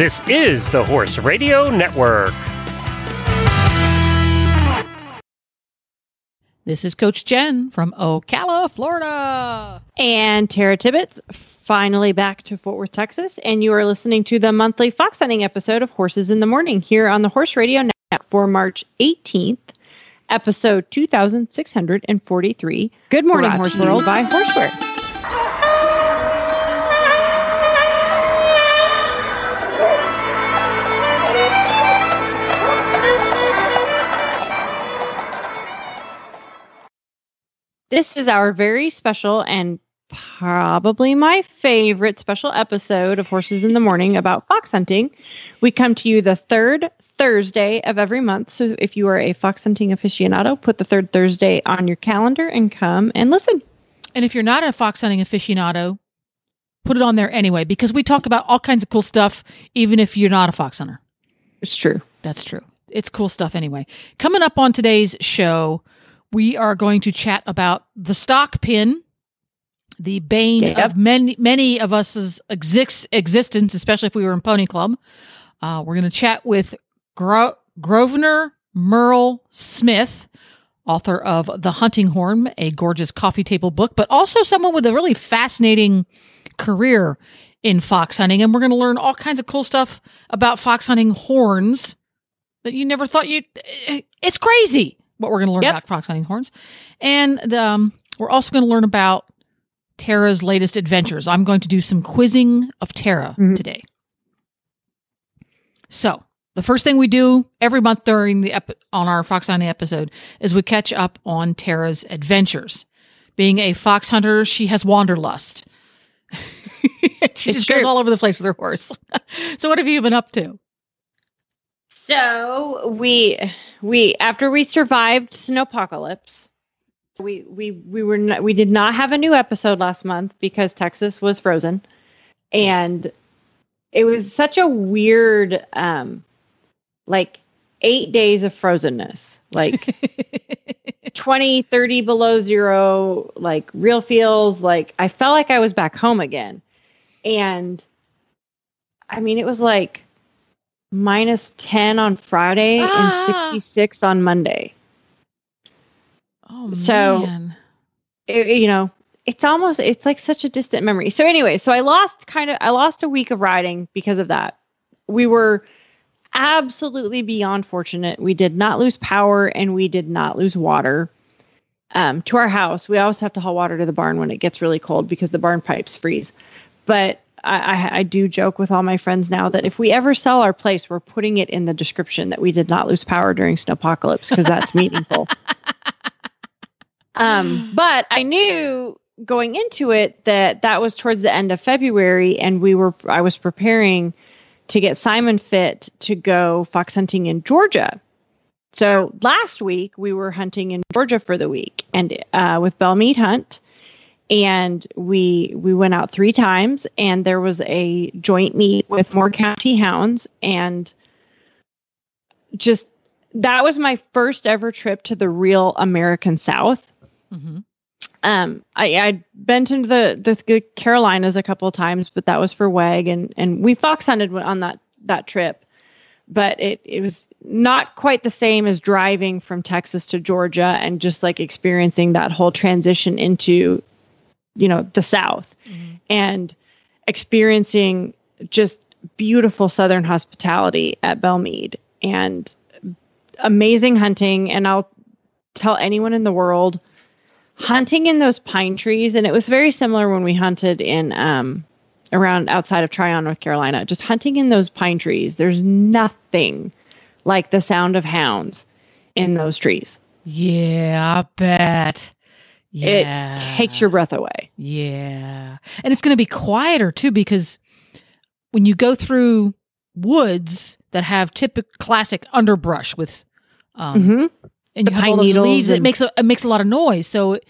This is the Horse Radio Network. This is Coach Jen from Ocala, Florida. And Tara Tibbets, finally back to Fort Worth, Texas. And you are listening to the monthly fox hunting episode of Horses in the Morning here on the Horse Radio Network for March 18th, episode 2643. Good morning, Horse World by Horseware. This is our very special and probably my favorite special episode of Horses in the Morning about fox hunting. We come to you the third Thursday of every month. So if you are a fox hunting aficionado, put the third Thursday on your calendar and come and listen. And if you're not a fox hunting aficionado, put it on there anyway because we talk about all kinds of cool stuff, even if you're not a fox hunter. It's true. That's true. It's cool stuff anyway. Coming up on today's show, we are going to chat about the stock pin, the bane Yep. of many many of us's exist, existence, especially if we were in Pony Club. Uh, we're going to chat with Gro- Grosvenor Merle Smith, author of The Hunting Horn, a gorgeous coffee table book, but also someone with a really fascinating career in fox hunting. And we're going to learn all kinds of cool stuff about fox hunting horns that you never thought you'd. It's crazy what we're going to learn Yep. about fox hunting horns. And um, we're also going to learn about Tara's latest adventures. I'm going to do some quizzing of Tara Mhm. today. So, the first thing we do every month during the ep- on our fox hunting episode is we catch up on Tara's adventures. Being a fox hunter, she has wanderlust. she It's just true. goes all over the place with her horse. so, what have you been up to? So we we after we survived snowpocalypse, we we we were not, we did not have a new episode last month because Texas was frozen, and it was such a weird um like eight days of frozenness. Like 20 30 below zero like real feels like i felt like i was back home again. And i mean it was like minus 10 on friday Ah. and 66 on monday. Oh, So- man. it, you know it's almost it's like such a distant memory. So anyway so i lost kind of i lost a week of riding because of that. We were absolutely beyond fortunate. We did not lose power and we did not lose water. Um, to our house we always have to haul water to the barn when it gets really cold because the barn pipes freeze. But I, I, do joke with all my friends now that if we ever sell our place, we're putting it in the description that we did not lose power during snowpocalypse because that's meaningful. Um, but I knew going into it that that was towards the end of February, and we were I was preparing to get Simon fit to go fox hunting in Georgia. So last week we were hunting in Georgia for the week, and uh, with Belmead Hunt, and we we went out three times, and there was a joint meet with Moore County Hounds, and just that was my first ever trip to the real American South. Hmm um i i'd been to the, the the carolinas a couple of times but that was for WEG and and we fox hunted on that that trip. But it it was not quite the same as driving from texas to georgia and just like experiencing that whole transition into you know the south and experiencing just beautiful southern hospitality at Belmead and amazing hunting and I'll tell anyone in the world hunting in those pine trees and it was very similar when we hunted in um around outside of Tryon, North Carolina. Just hunting in those pine trees. There's nothing like the sound of hounds in those trees. Yeah, I bet. Yeah. It takes your breath away. Yeah. And it's going to be quieter too because when you go through woods that have typical classic underbrush with um hmm and The you have all those needles leaves it makes a it makes a lot of noise. So it-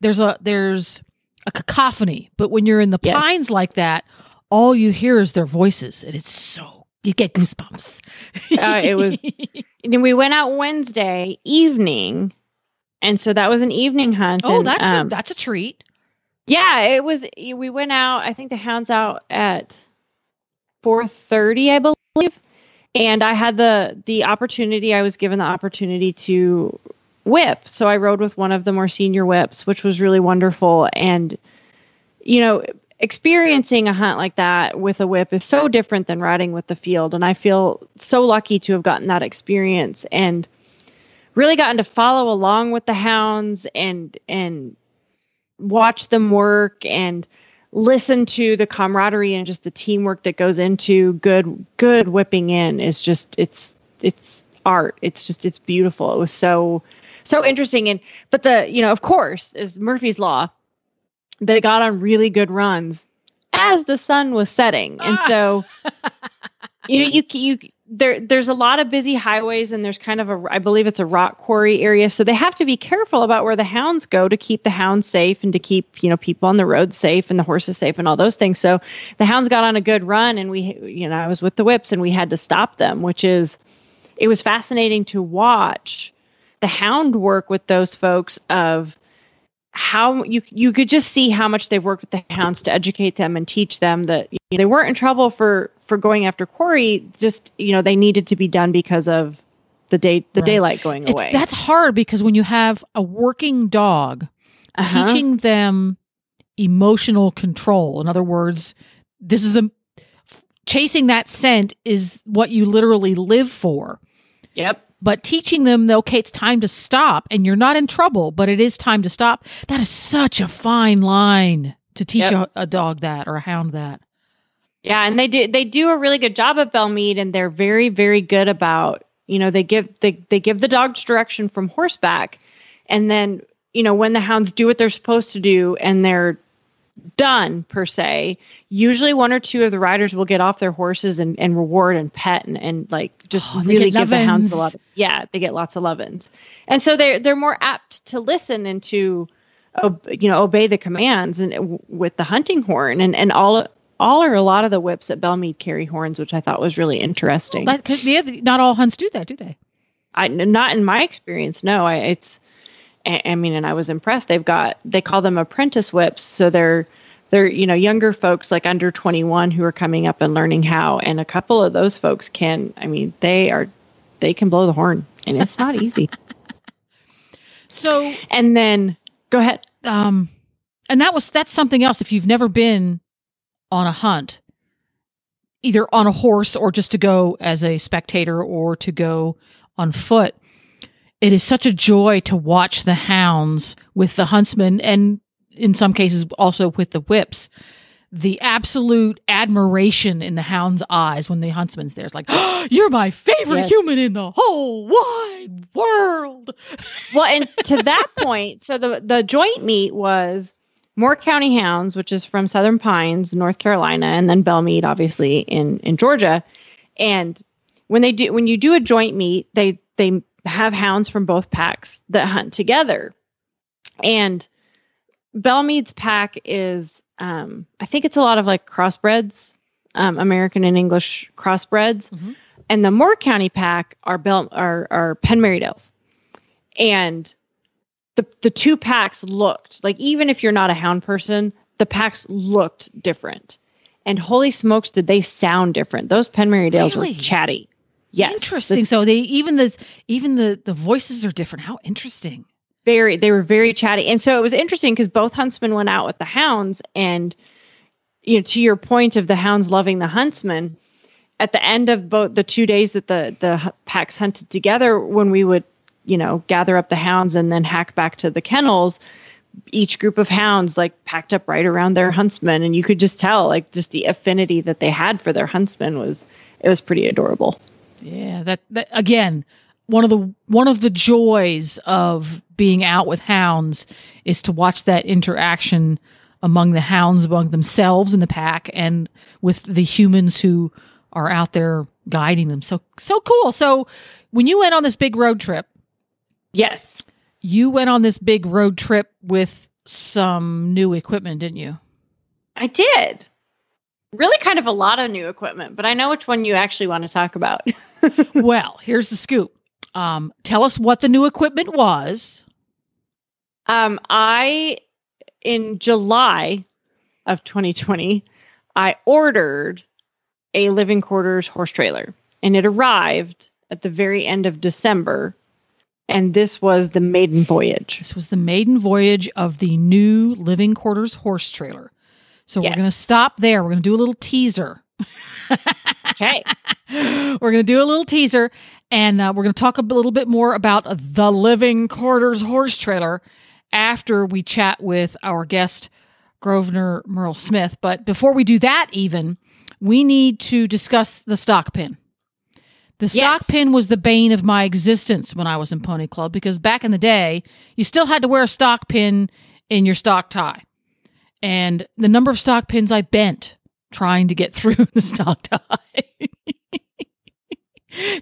there's a there's a cacophony, but when you're in the Yes. pines like that, all you hear is their voices and it's so you get goosebumps. Uh, it was- And then we went out Wednesday evening. And so that was an evening hunt. Oh, and, that's um, a, that's a treat. yeah, it was. We went out. I think the hounds out at 4:30, I believe. And I had the the opportunity. I was given the opportunity to whip, so I rode with one of the more senior whips, which was really wonderful. And you know, experiencing a hunt like that with a whip is so different than riding with the field. And I feel so lucky to have gotten that experience and really gotten to follow along with the hounds and and watch them work and listen to the camaraderie and just the teamwork that goes into good good whipping in is just it's it's art. It's just it's beautiful. It was so so interesting. And but the you know of course is murphy's law. They got on really good runs as the sun was setting. And ah. so you know you you there there's a lot of busy highways and there's kind of a I believe it's a rock quarry area. So they have to be careful about where the hounds go to keep the hounds safe and to keep you know people on the road safe and the horses safe and all those things. So the hounds got on a good run and we you know I was with the whips and we had to stop them which is it was fascinating to watch the hound work with those folks of how you you could just see how much they've worked with the hounds to educate them and teach them that you know, they weren't in trouble for for going after quarry just you know they needed to be done because of the day the Right. daylight going It's- away that's hard because when you have a working dog, Uh-huh. teaching them emotional control. In other words, this is the f- chasing that scent is what you literally live for. yep But teaching them, okay, it's time to stop, and you're not in trouble, but it is time to stop. That is such a fine line to teach Yep. a, a dog that or a hound that. Yeah, and they do they do a really good job at Belmead, and they're very very good about you know they give they they give the dogs direction from horseback, and then you know when the hounds do what they're supposed to do and they're done per se usually one or two of the riders will get off their horses and, and reward and pet and, and like just Oh, really give the hounds a lot of, yeah they get lots of lovin's. And so they're they're more apt to listen and to you know obey the commands and with the hunting horn and and all all or a lot of the whips at Belmead carry horns which I thought was really interesting That, the other, not all hunts do that, do they? I not in my experience. No, I it's. I, I mean, and I was impressed. They've got they call them apprentice whips, so they're they're you know younger folks like under twenty one who are coming up and learning how, and a couple of those folks can. I mean, they are they can blow the horn, and it's not easy. So And then go ahead. um and that was that's something else if you've never been on a hunt either on a horse or just to go as a spectator or to go on foot it is such a joy to watch the hounds with the huntsmen and in some cases also with the whips the absolute admiration in the hound's eyes when the huntsman's there. It's like, oh, you're my favorite Yes. human in the whole wide world. Well, and to that point, so the the joint meet was Moore County Hounds, which is from Southern Pines, North Carolina, and then Belmead, obviously in in Georgia. And when they do when you do a joint meet, they they have hounds from both packs that hunt together. And Belmead's pack is um I think it's a lot of like crossbreds, um, American and English crossbreds. Mhm. And the Moore County pack are Bel are are Penn-Marydels and the the two packs looked like even if you're not a hound person, the packs looked different. And holy smokes, did they sound different? Those Penn-Marydels Really? were chatty. Yes, Interesting. so they even the even the the voices are different. How interesting. Very they were very chatty, and so it was interesting because both huntsmen went out with the hounds, and you know to your point of the hounds loving the huntsman. At the end of both the two days that the the packs hunted together, when we would you know gather up the hounds and then hack back to the kennels, each group of hounds like packed up right around their huntsman and you could just tell like just the affinity that they had for their huntsman was it was pretty adorable Yeah, that, that again, one of the one of the joys of being out with hounds is to watch that interaction among the hounds, among themselves in the pack, and with the humans who are out there guiding them. So so cool. So when you went on this big road trip, yes you went on this big road trip with some new equipment, didn't you? i did really kind of a lot of new equipment but i know which one you actually want to talk about well, here's the scoop. Um, tell us what the new equipment was. um i in july of 2020 i ordered a living quarters horse trailer, and it arrived at the very end of December. And this was the maiden voyage. This was the maiden voyage of the new living quarters horse trailer. So we're going to stop there. We're going to do a little teaser. Okay. we're going to do a little teaser and uh, we're going to talk a little bit more about the living quarters horse trailer after we chat with our guest grosvenor merle smith but before we do that even we need to discuss the stock pin the stock Yes. pin was the bane of my existence when i was in pony club because back in the day you still had to wear a stock pin in your stock tie and the number of stock pins i bent trying to get through the stock tie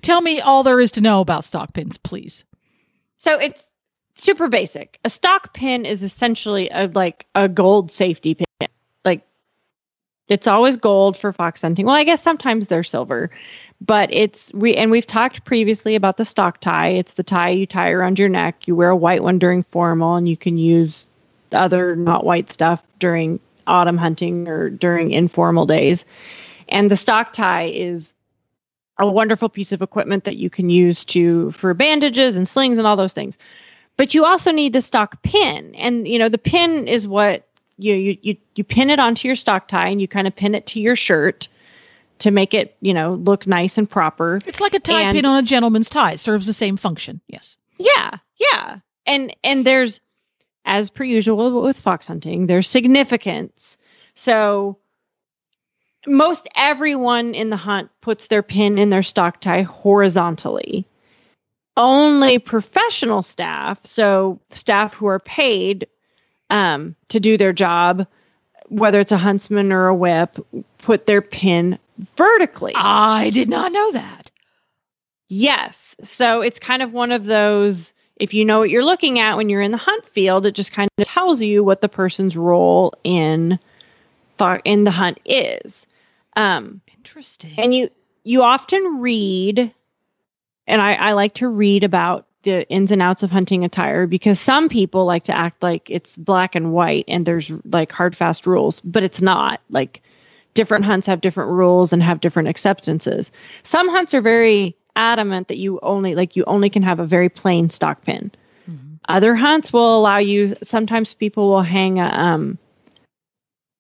Tell me all there is to know about stock pins, please. So it's super basic. A stock pin is essentially a like a gold safety pin. Like it's always gold for fox hunting. Well, I guess sometimes they're silver, but it's we and we've talked previously about the stock tie. It's the tie you tie around your neck. You wear a white one during formal, and you can use other not white stuff during autumn hunting or during informal days. And the stock tie is a wonderful piece of equipment that you can use to for bandages and slings and all those things. But you also need the stock pin. And you know, the pin is what you you you, you pin it onto your stock tie and you kind of pin it to your shirt to make it, you know, look nice and proper. It's like a tie And- pin on a gentleman's tie. It serves the same function. Yes. Yeah, yeah. And and there's as per usual with fox hunting, there's significance. So most everyone in the hunt puts their pin in their stock tie horizontally. Only professional staff, so staff who are paid um, to do their job, whether it's a huntsman or a whip, put their pin vertically. I did not know that. Yes. So it's kind of one of those if you know what you're looking at when you're in the hunt field, it just kind of tells you what the person's role in in the hunt is. Um, Interesting. and you you often read, and I, I like to read about the ins and outs of hunting attire because some people like to act like it's black and white and there's like hard fast rules, but it's not. Like different hunts have different rules and have different acceptances. Some hunts are very adamant that you only like you only can have a very plain stock pin. Mhm. Other hunts will allow you. Sometimes people will hang a um,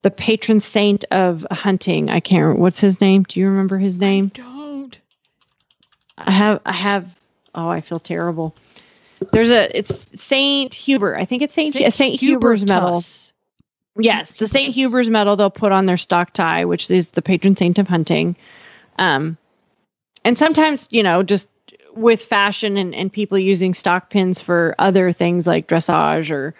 the patron saint of hunting. I can't. What's his name? Do you remember his name? Don't. I have. I have. Oh, I feel terrible. There's a. It's Saint Hubert. I think it's Saint Saint, Saint Hubert's medal. Yes, the Saint. Hubert's medal they'll put on their stock tie, which is the patron saint of hunting. Um, and sometimes you know just with fashion and, and people using stock pins for other things like dressage or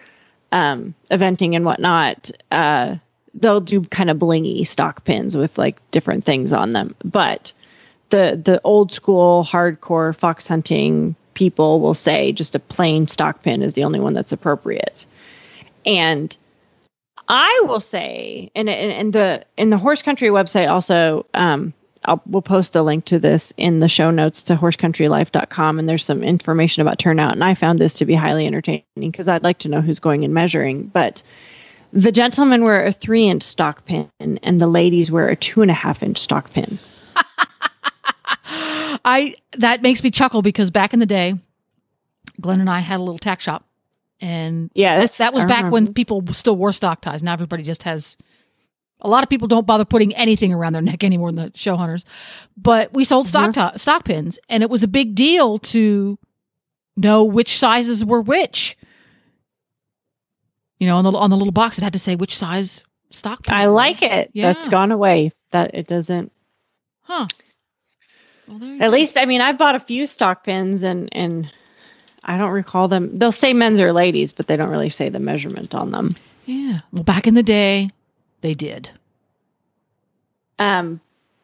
um, eventing and whatnot, uh, they'll do kind of blingy stock pins with like different things on them. But the the old school hardcore fox hunting people will say just a plain stock pin is the only one that's appropriate. And I will say, and and the in the horse country website also, um, I'll we'll post a link to this in the show notes to horsecountrylife.com, and there's some information about turnout. And I found this to be highly entertaining because I'd like to know who's going and measuring. But the gentlemen wear a three inch stock pin, and the ladies wear a two and a half inch stock pin. I that makes me chuckle because back in the day, Glenn and I had a little tack shop, and Yeah, that was back when people still wore stock ties. Now everybody just has. A lot of people don't bother putting anything around their neck anymore than the show hunters, but we sold mm-hmm. stock ti- stock pins, and it was a big deal to know which sizes were which. You know, on the on the little box, it had to say which size stock pin. I like was. it. Yeah. That's gone away. That it doesn't. Huh. Well, At least, I mean, I've bought a few stock pins, and and I don't recall them. They'll say men's or ladies, but they don't really say the measurement on them. Yeah. Well, back in the day, they did. Um,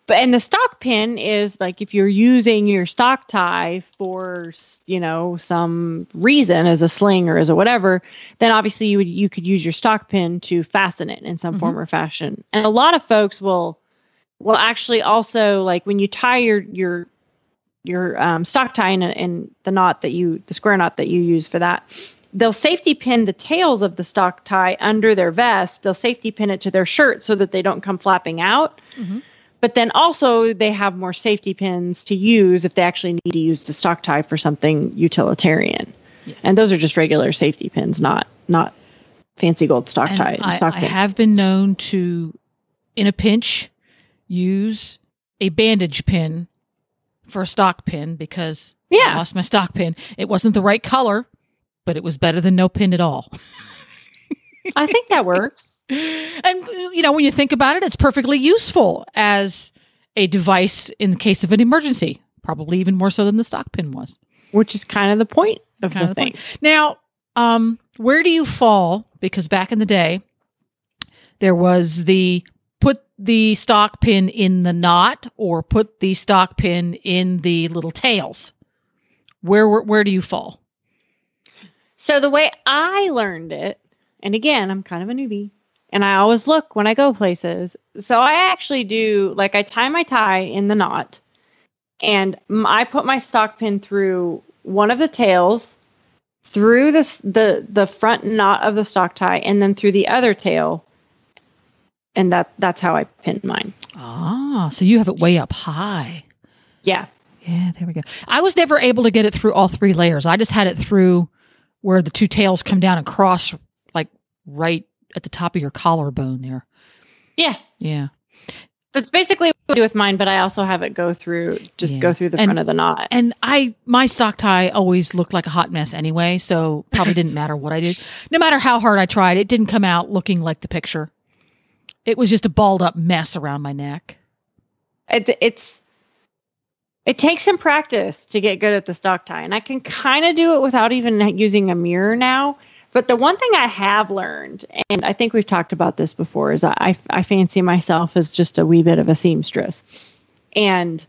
but and the stock pin is like if you're using your stock tie for you know some reason as a sling or as a whatever, then obviously you would you could use your stock pin to fasten it in some Mhm. form or fashion. And a lot of folks will will actually also like when you tie your your your um, stock tie in, in the knot that you the square knot that you use for that they'll safety pin the tails of the stock tie under their vest they'll safety pin it to their shirt so that they don't come flapping out Mhm. but then also they have more safety pins to use if they actually need to use the stock tie for something utilitarian. Yes. And those are just regular safety pins, not not fancy gold stock And tie I, stock I pins. have been known to, in a pinch, use a bandage pin for a stock pin because yeah. I lost my stock pin. It wasn't the right color, but it was better than no pin at all. I think that works. And you know, when you think about it, it's perfectly useful as a device in the case of an emergency. Probably even more so than the stock pin was. Which is kind of the point of Kind the of the thing. point. Now, um, where do you fall? Because back in the day, there was the the stock pin in the knot or put the stock pin in the little tails. Where where, where do you fall? So the way I learned it, and again, I'm kind of a newbie, and I always look when I go places. So I actually do like I tie my tie in the knot, and I put my stock pin through one of the tails, through this the the front knot of the stock tie, and then through the other tail, and that that's how I pin mine. Ah, so you have it way up high. Yeah, Yeah, there we go. I was never able to get it through all three layers. I just had it through where the two tails come down and cross, like right at the top of your collarbone there. yeah. Yeah. That's basically what I do with mine, but I also have it go through, just Yeah. go through the And- front of the knot. And I, my stock tie always looked like a hot mess anyway, so probably didn't matter what I did. No matter how hard I tried, it didn't come out looking like the picture. It was just a balled up mess around my neck. it, it's it takes some practice to get good at the stock tie and i can kind of do it without even using a mirror now. But the one thing i have learned and i think we've talked about this before is i, I fancy myself as just a wee bit of a seamstress. And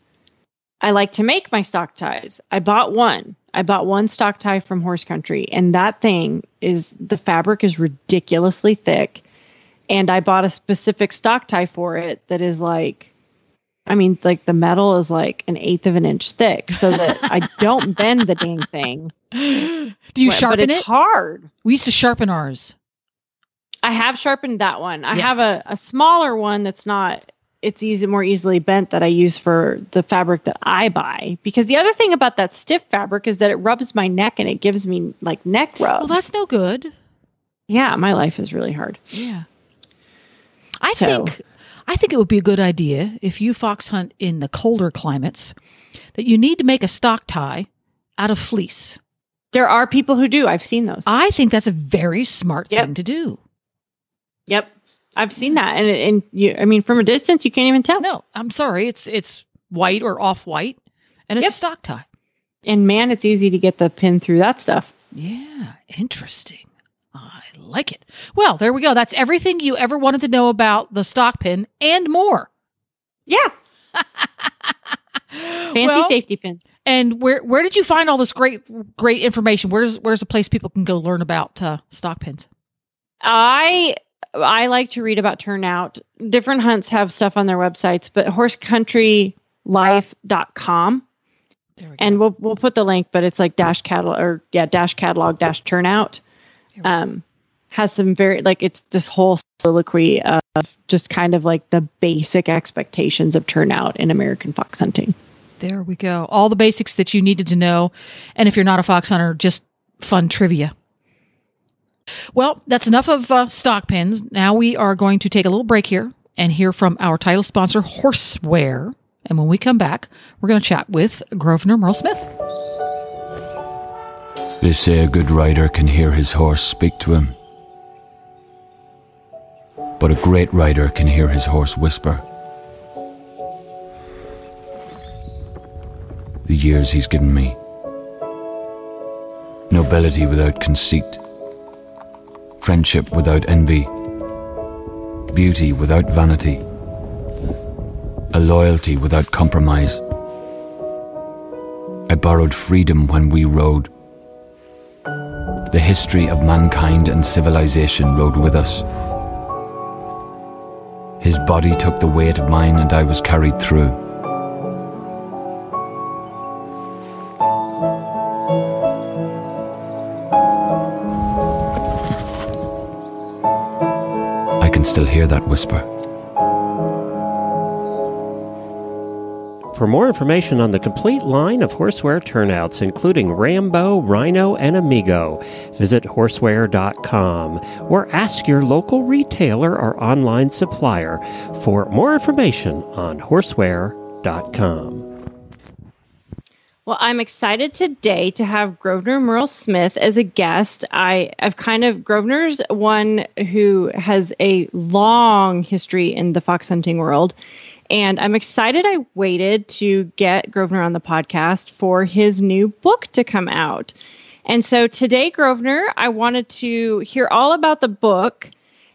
i like to make my stock ties. I bought one. I bought one stock tie from horse country and that thing is the fabric is ridiculously thick and i bought a specific stock tie for it that is like I mean, like the metal is like an eighth of an inch thick, so that I don't bend the dang thing. Do you but, sharpen but it's it? hard. We used to sharpen ours. I have sharpened that one. I Yes. have a, a smaller one that's not. It's easy, more easily bent that I use for the fabric that I buy. Because the other thing about that stiff fabric is that it rubs my neck and it gives me like neck rubs. Well, that's no good. yeah, my life is really hard. Yeah. I So- think I think it would be a good idea if you fox hunt in the colder climates that you need to make a stock tie out of fleece. There are people who do. I've seen those. I think that's a very smart Yep. thing to do. yep, I've seen that, and and you. I mean, from a distance, you can't even tell. No, I'm sorry. It's it's white or off white and it's Yep. a stock tie. And man, it's easy to get the pin through that stuff. Yeah, interesting. I like it. Well, there we go. That's everything you ever wanted to know about the stock pin and more. Yeah, fancy Well, safety pins. And where where did you find all this great great information? Where's where's the place people can go learn about uh, stock pins? I I like to read about turnout. Different hunts have stuff on their websites, but horsecountrylife.com There we go. and we'll we'll put the link, but it's like dash catalog or yeah, dash catalog dash turnout. Here we go. Um has some very like it's this whole soliloquy of just kind of like the basic expectations of turnout in American fox hunting. there we go. All the basics that you needed to know. And if you're not a fox hunter, just fun trivia. Well, that's enough of uh, stock pins. Now we are going to take a little break here and hear from our title sponsor, Horseware. And when we come back, we're going to chat with Grosvenor Merle Smith. They say a good rider can hear his horse speak to him. But a great rider can hear his horse whisper. The years he's given me. Nobility without conceit. Friendship without envy. Beauty without vanity. A loyalty without compromise. I borrowed freedom when we rode. The history of mankind and civilization rode with us. His body took the weight of mine, and I was carried through. I can still hear that whisper. For more information on the complete line of horseware turnouts, including Rambo, Rhino, and Amigo, visit horseware.com or ask your local retailer or online supplier for more information on horseware.com. Well, I'm excited today to have Grosvenor Merle Smith as a guest. I have kind of Grosvenor's one who has a long history in the fox hunting world. And I'm excited I waited to get Grosvenor on the podcast for his new book to come out. And so today, Grosvenor, I wanted to hear all about the book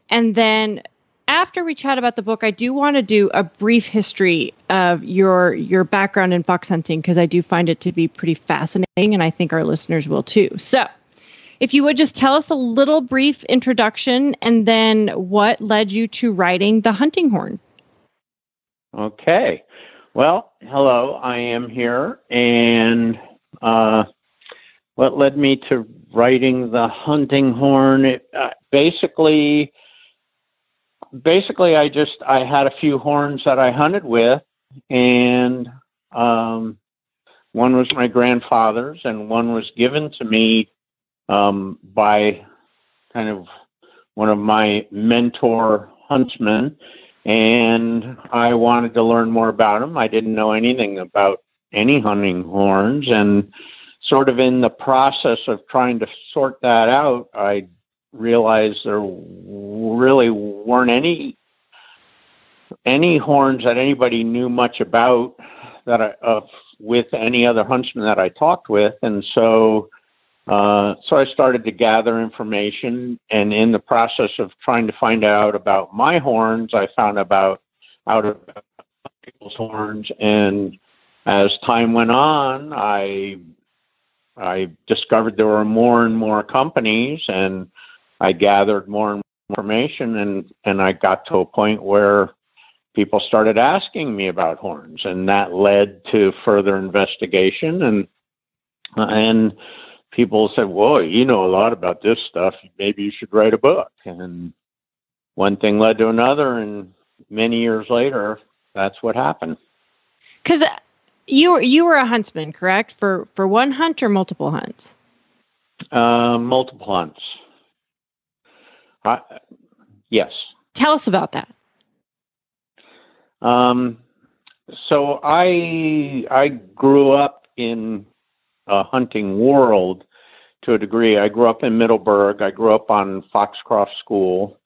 and then after we chat about the book, I do want to do a brief history of your your background in fox hunting because I do find it to be pretty fascinating, and I think our listeners will too. So, if you would just tell us a little brief introduction, and then what led you to writing the hunting horn. Okay. Well, hello. I am here, and uh, what led me to writing the hunting horn? It, uh, basically basically, I just I had a few horns that I hunted with, and um, one was my grandfather's, and one was given to me um, by kind of one of my mentor huntsmen, and I wanted to learn more about them. I didn't know anything about any hunting horns, and sort of in the process of trying to sort that out, I realized there really weren't any any horns that anybody knew much about that I, uh, with any other huntsman that I talked with, and so uh, so I started to gather information, and in the process of trying to find out about my horns, I found about out of people's horns, and as time went on, I I discovered there were more and more companies, and I gathered more information and, and I got to a point where people started asking me about horns and that led to further investigation and and people said, "Whoa, you know a lot about this stuff. Maybe you should write a book." And one thing led to another, and many years later, that's what happened. Because you were you were a huntsman, correct? For for one hunt or multiple hunts? Uh, multiple hunts. Uh, yes. Tell us about that. Um, so I I grew up in a hunting world to a degree. I grew up in Middleburg. I grew up on Foxcroft School,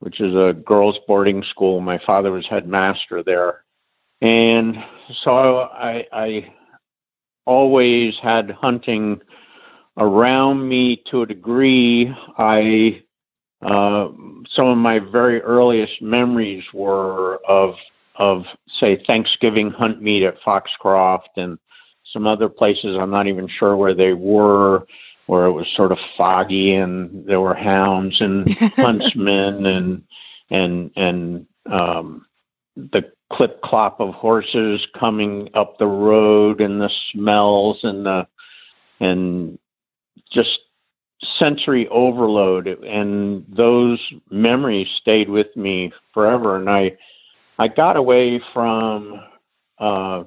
which is a girls' boarding school. My father was headmaster there, and so I, I always had hunting around me to a degree. I uh, some of my very earliest memories were of of say Thanksgiving hunt meet at Foxcroft and some other places. I'm not even sure where they were, where it was sort of foggy and there were hounds and huntsmen and and and um, the clip clop of horses coming up the road and the smells and the and just sensory overload and those memories stayed with me forever and i i got away from uh,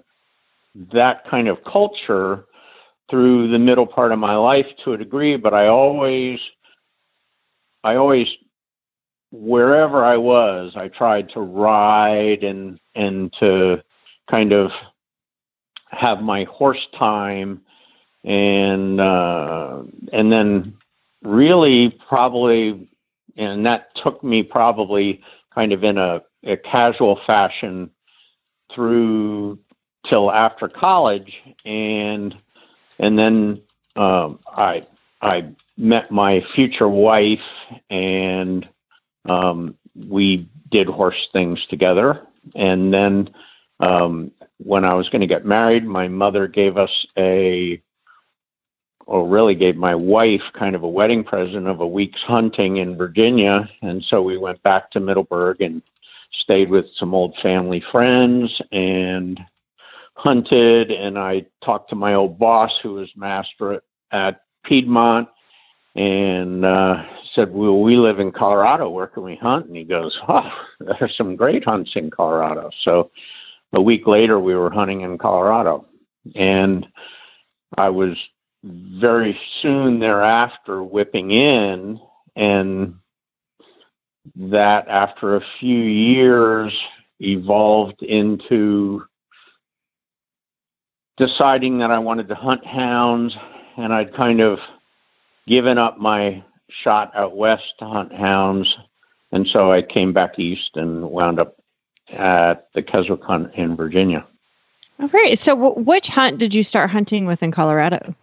that kind of culture through the middle part of my life to a degree but i always i always wherever i was i tried to ride and and to kind of have my horse time and uh, and then really probably, and that took me probably kind of in a, a casual fashion through till after college, and and then um, I I met my future wife, and um, we did horse things together, and then um, when I was going to get married, my mother gave us a or really gave my wife kind of a wedding present of a week's hunting in Virginia. And so we went back to Middleburg and stayed with some old family friends and hunted. And I talked to my old boss, who was master at, at Piedmont, and uh, said, Well, we live in Colorado. Where can we hunt? And he goes, Oh, there's some great hunts in Colorado. So a week later, we were hunting in Colorado, and I was very soon thereafter whipping in, and that after a few years evolved into deciding that I wanted to hunt hounds, and I'd kind of given up my shot out west to hunt hounds, and so I came back east and wound up at the Keswick hunt in Virginia. All right. So, w- which hunt did you start hunting with in Colorado?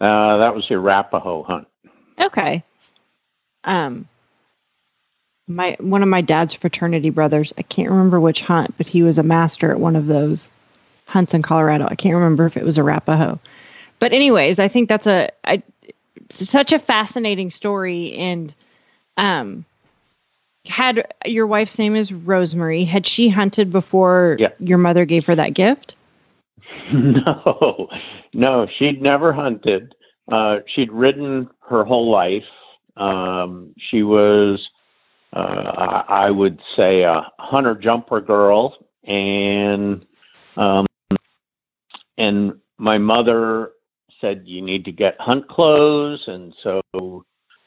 Uh, that was the Arapahoe hunt. Okay. Um, my one of my dad's fraternity brothers. I can't remember which hunt, but he was a master at one of those hunts in Colorado. I can't remember if it was Arapahoe. But anyways, I think that's a I, such a fascinating story and um had your wife's name is Rosemary. Had she hunted before Yeah. your mother gave her that gift? no, no, she'd never hunted. Uh, she'd ridden her whole life. Um, she was, uh, I I would say, a hunter jumper girl, and um, and my mother said you need to get hunt clothes, and so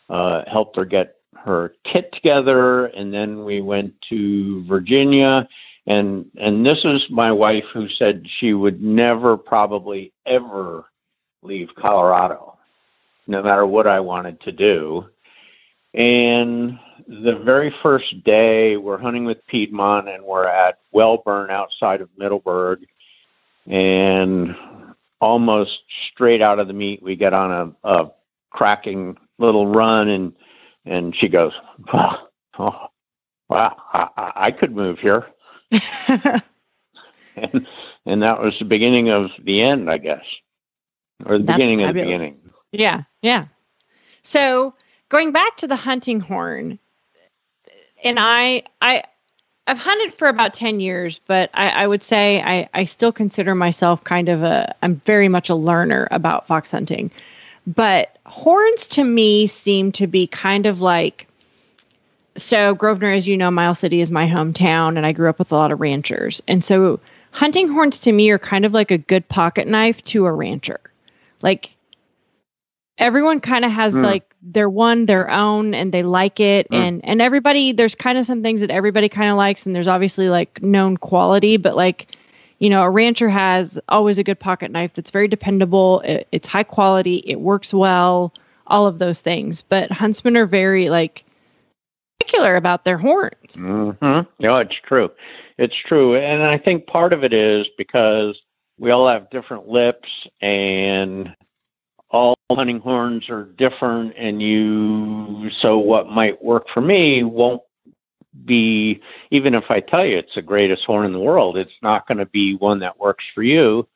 uh, helped her get her kit together, and then we went to Virginia. And and this is my wife who said she would never probably ever leave Colorado no matter what I wanted to do. And the very first day we're hunting with Piedmont and we're at Welbourne outside of Middleburg and almost straight out of the meet we get on a, a cracking little run and and she goes wow oh, wow I, I could move here and and that was the beginning of the end, I guess, or the That's beginning of the beginning. Yeah, yeah. So going back to the hunting horn, and I, I, I've hunted for about ten years, but I, I would say I, I still consider myself kind of a. I'm very much a learner about fox hunting, but horns to me seem to be kind of like. So Grosvenor, as you know, Miles City is my hometown, and I grew up with a lot of ranchers, and so hunting horns to me are kind of like a good pocket knife to a rancher, like everyone kind of has Hmm. like their one their own and they like it Hmm. and and everybody there's kind of some things that everybody kind of likes and there's obviously like known quality but like you know a rancher has always a good pocket knife that's very dependable it, it's high quality it works well all of those things but huntsmen are very like particular about their horns Mm-hmm. No, it's true. It's true, and I think part of it is because we all have different lips, and all hunting horns are different, and you. So what might work for me won't be even if I tell you it's the greatest horn in the world. It's not going to be one that works for you,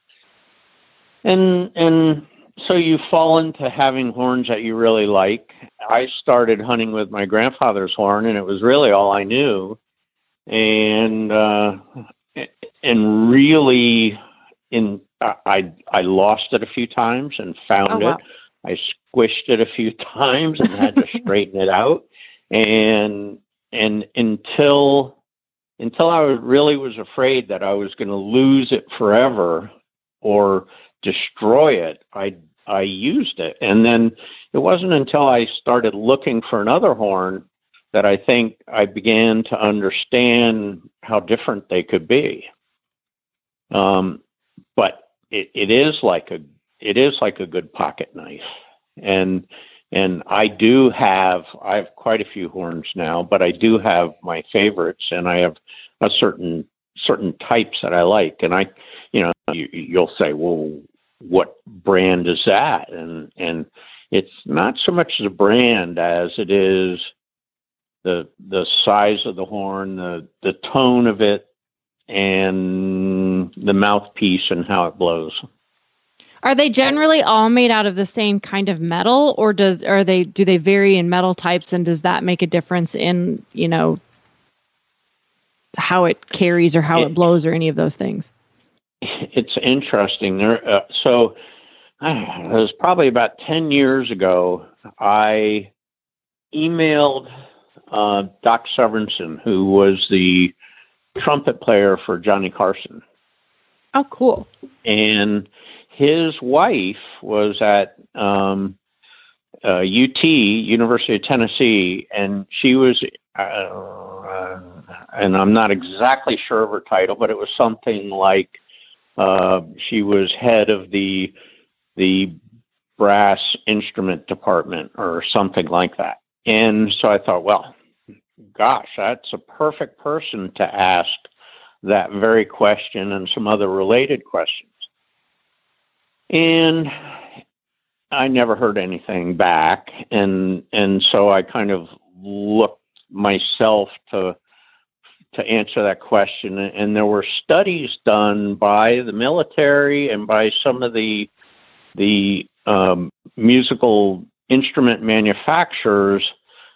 and and so you fall into having horns that you really like. I started hunting with my grandfather's horn, and it was really all I knew, and uh, and really, in I I lost it a few times and found Oh, wow. it. I squished it a few times and had to straighten it out, and and until until I really was afraid that I was going to lose it forever or destroy it, I I used it, and then it wasn't until I started looking for another horn that I think I began to understand how different they could be. Um, it, it is like a it is like a good pocket knife, and and I do have I have quite a few horns now, but I do have my favorites, and I have a certain certain types that I like, and I you know you, you'll say well what brand is that? And and it's not so much the brand as it is the the size of the horn the the tone of it and the mouthpiece and how it blows. Are they generally all made out of the same kind of metal or does are they do they vary in metal types and does that make a difference in you know how it carries or how it It- blows or any of those things? It's interesting. There uh, so uh, it was probably about 10 years ago i emailed uh, doc Severinsen who was the trumpet player for Johnny Carson. Oh, cool. And his wife was at um, uh, UT, University of Tennessee, and she was, uh, and I'm not exactly sure of her title, but it was something like uh, she was head of the the brass instrument department or something like that. And so I thought, well, gosh, that's a perfect person to ask that very question and some other related questions. And I never heard anything back, and and so I kind of looked myself to to answer that question. And there were studies done by the military and by some of the the um, musical instrument manufacturers,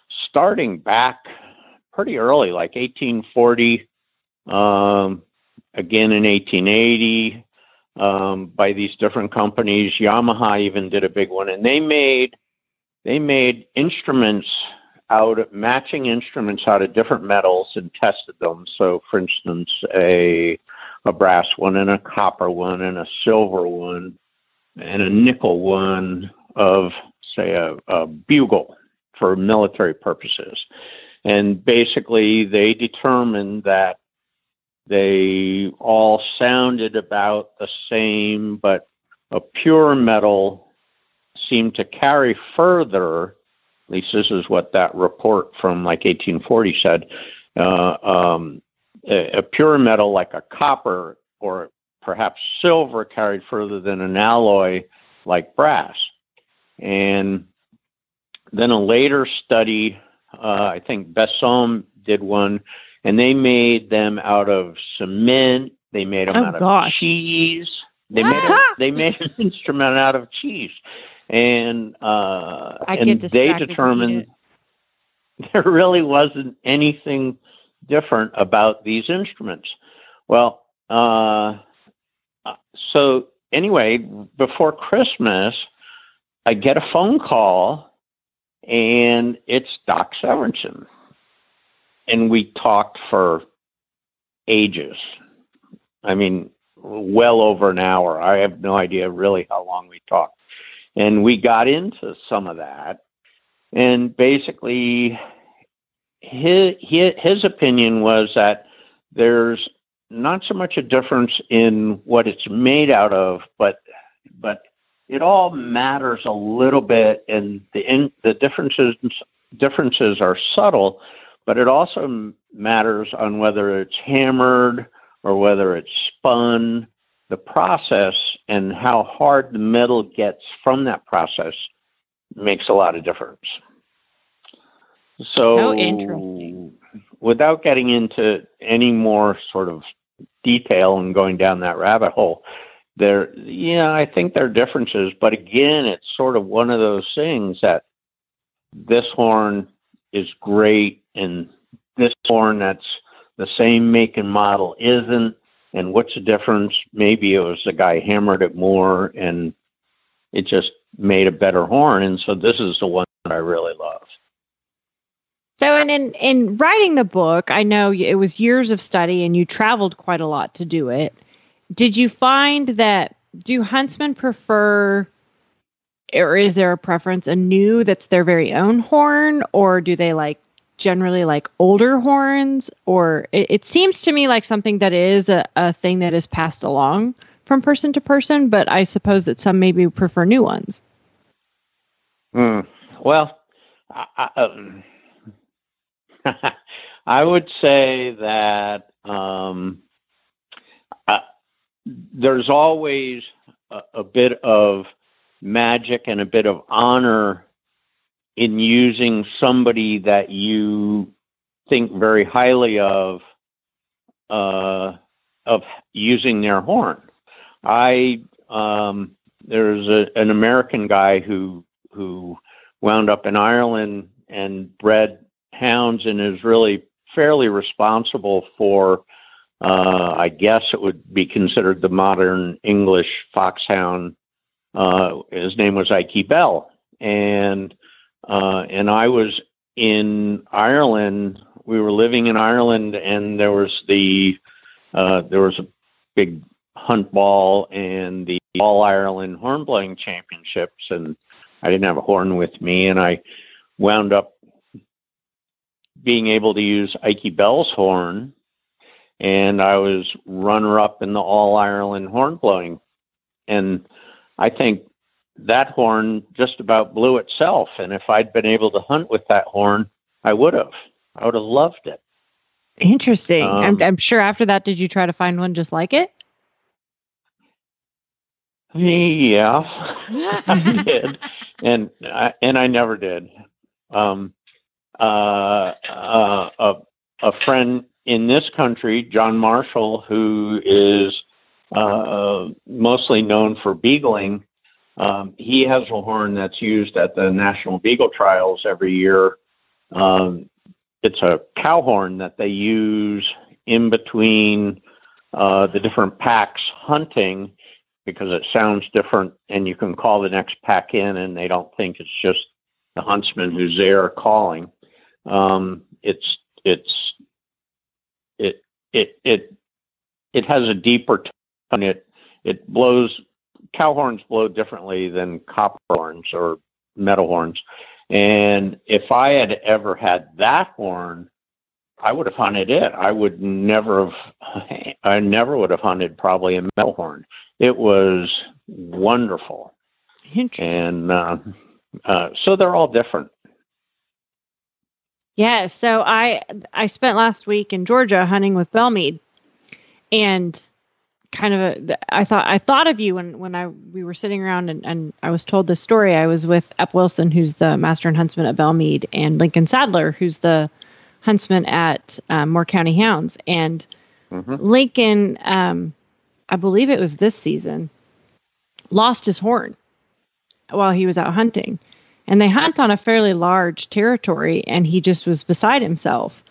starting back pretty early, like 1840, um, again in 1880 um, by these different companies. Yamaha even did a big one, and they made they made instruments out of matching instruments out of different metals and tested them. So, for instance, a a brass one and a copper one and a silver one and a nickel one of say a, a bugle for military purposes. And basically, they determined that they all sounded about the same, but a pure metal seemed to carry further. At least this is what that report from like 1840 said. Uh, um, a, a pure metal like a copper or perhaps silver carried further than an alloy like brass. And then a later study, uh, I think Besson did one and they made them out of cement. They made them oh, out gosh. of cheese. They made a, they made an instrument out of cheese, and uh, and they determined there really wasn't anything different about these instruments. Well, uh, so anyway, before Christmas, I get a phone call, and it's Doc Severinsen and we talked for ages. I mean, well over an hour. I have no idea really how long we talked. And we got into some of that. And basically, his, his opinion was that there's not so much a difference in what it's made out of, but but it all matters a little bit, and the in, the differences differences are subtle, but it also matters on whether it's hammered or whether it's spun. The process and how hard the metal gets from that process makes a lot of difference. So, interesting. without getting into any more sort of detail and going down that rabbit hole, there, yeah, I think there are differences, but again, it's sort of one of those things that this horn is great and this horn that's the same make and model isn't and what's the difference? Maybe it was the guy hammered it more and it just made a better horn and so this is the one that i really love. So and in in writing the book i know it was years of study and you traveled quite a lot to do it. Did you find that do huntsmen prefer or is there a preference a new that's their very own horn or do they like generally like older horns? Or it, it seems to me like something that is a, a thing that is passed along from person to person but i suppose that some maybe prefer new ones. Mm, well I, um, I, would say that um, uh, there's always a, a bit of magic and a bit of honor in using somebody that you think very highly of uh, of using their horn. I um, there's a, an American guy who who wound up in Ireland and bred hounds and is really fairly responsible for uh, I guess it would be considered the modern English foxhound. Uh, his name was Ike Bell, and uh, and I was in Ireland. We were living in Ireland, and there was the uh, there was a big hunt ball and the All Ireland Hornblowing Championships, and I didn't have a horn with me, and I wound up being able to use Ike Bell's horn, and I was runner up in the All Ireland horn blowing, and I think that horn just about blew itself. And if I'd been able to hunt with that horn, I would have. I would have loved it. Interesting. Um, I'm, I'm sure after that, did you try to find one just like it? Yeah, I did, and I, and I never did. Um, uh, uh, a a friend in this country, John Marshall, who is uh, mostly known for beagling, um, he has a horn that's used at the National Beagle Trials every year. Um, it's a cow horn that they use in between uh, the different packs hunting because it sounds different, and you can call the next pack in, and they don't think it's just the huntsman who's there calling. Um, it's it's it it it it has a deeper tone. It it blows cow horns blow differently than copper horns or metal horns. And if I had ever had that horn, I would have hunted it. I would never have, I never would have hunted probably a metal horn. It was wonderful. Interesting. And uh, uh, so they're all different. Yeah, so I I spent last week in Georgia hunting with Belmead, and kind of a, I thought I thought of you when when I we were sitting around and, and I was told this story. I was with Ep Wilson, who's the master and huntsman at Belmead, and Lincoln Sadler, who's the huntsman at um, Moore County Hounds, and Mhm. Lincoln, um, I believe it was this season, lost his horn while he was out hunting. And they hunt on a fairly large territory, and he just was beside himself.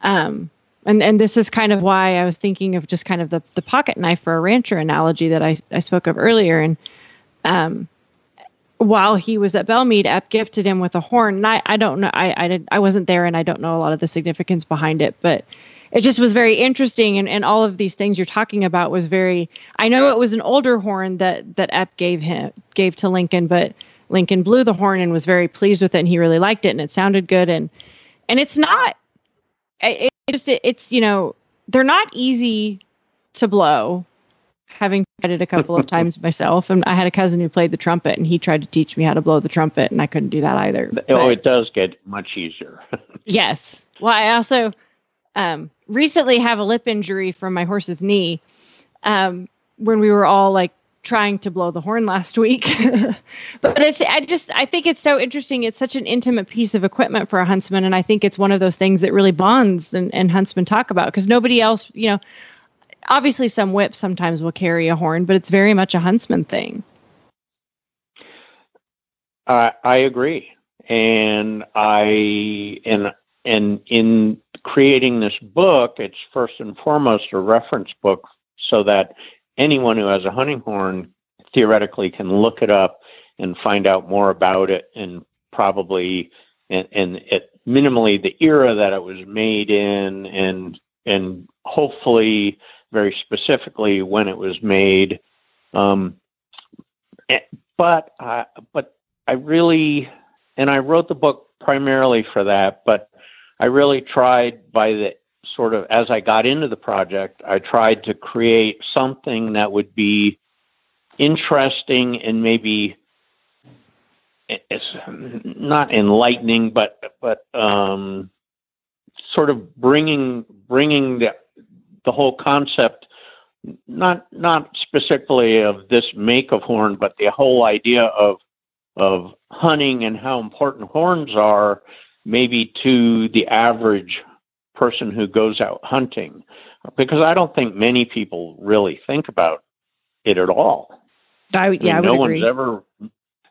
Um, and and this is kind of why I was thinking of just kind of the, the pocket knife for a rancher analogy that I, I spoke of earlier. And um, while he was at Belmead, Ep gifted him with a horn. And I, I don't know, I I, did, I wasn't there, and I don't know a lot of the significance behind it, but it just was very interesting and, and all of these things you're talking about was very i know it was an older horn that that ep gave him gave to lincoln but lincoln blew the horn and was very pleased with it and he really liked it and it sounded good and and it's not it, it just it, it's you know they're not easy to blow having tried it a couple of times myself and i had a cousin who played the trumpet and he tried to teach me how to blow the trumpet and i couldn't do that either Oh, it does get much easier. Yes. Well, I also um, recently have a lip injury from my horse's knee um, when we were all like trying to blow the horn last week. but it's, I just, I think it's so interesting. It's such an intimate piece of equipment for a huntsman. And I think it's one of those things that really bonds and, and huntsmen talk about because nobody else, you know, obviously some whips sometimes will carry a horn, but it's very much a huntsman thing. I I agree, and I and and in creating this book, it's first and foremost a reference book so that anyone who has a hunting horn theoretically can look it up and find out more about it, and probably and and it minimally the era that it was made in, and and hopefully very specifically when it was made. Um, eh, but I, but I really, and I wrote the book primarily for that, but I really tried by the sort of, as I got into the project, I tried to create something that would be interesting and maybe it's not enlightening, but, but, um, sort of bringing, bringing the, the whole concept not not specifically of this make of horn, but the whole idea of of hunting and how important horns are, maybe to the average person who goes out hunting, because I don't think many people really think about it at all. I, I yeah, I mean, would no agree. one's ever,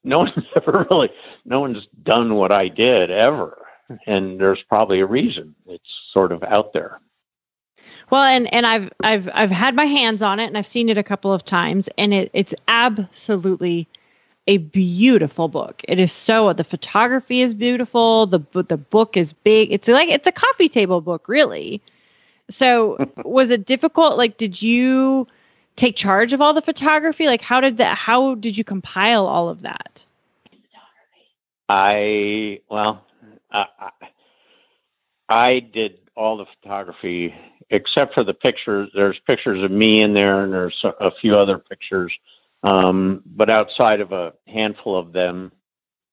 no one's ever really, no one's done what I did ever, and there's probably a reason. It's sort of out there. Well, and and I've I've I've had my hands on it and I've seen it a couple of times and it it's absolutely a beautiful book. It is so the photography is beautiful. The the book is big. It's like it's a coffee table book, really. So was it difficult? Like, did you take charge of all the photography? Like, how did that? How did you compile all of that? I well, I, I did all the photography except for the pictures. There's pictures of me in there, and there's a few other pictures. Um, but outside of a handful of them,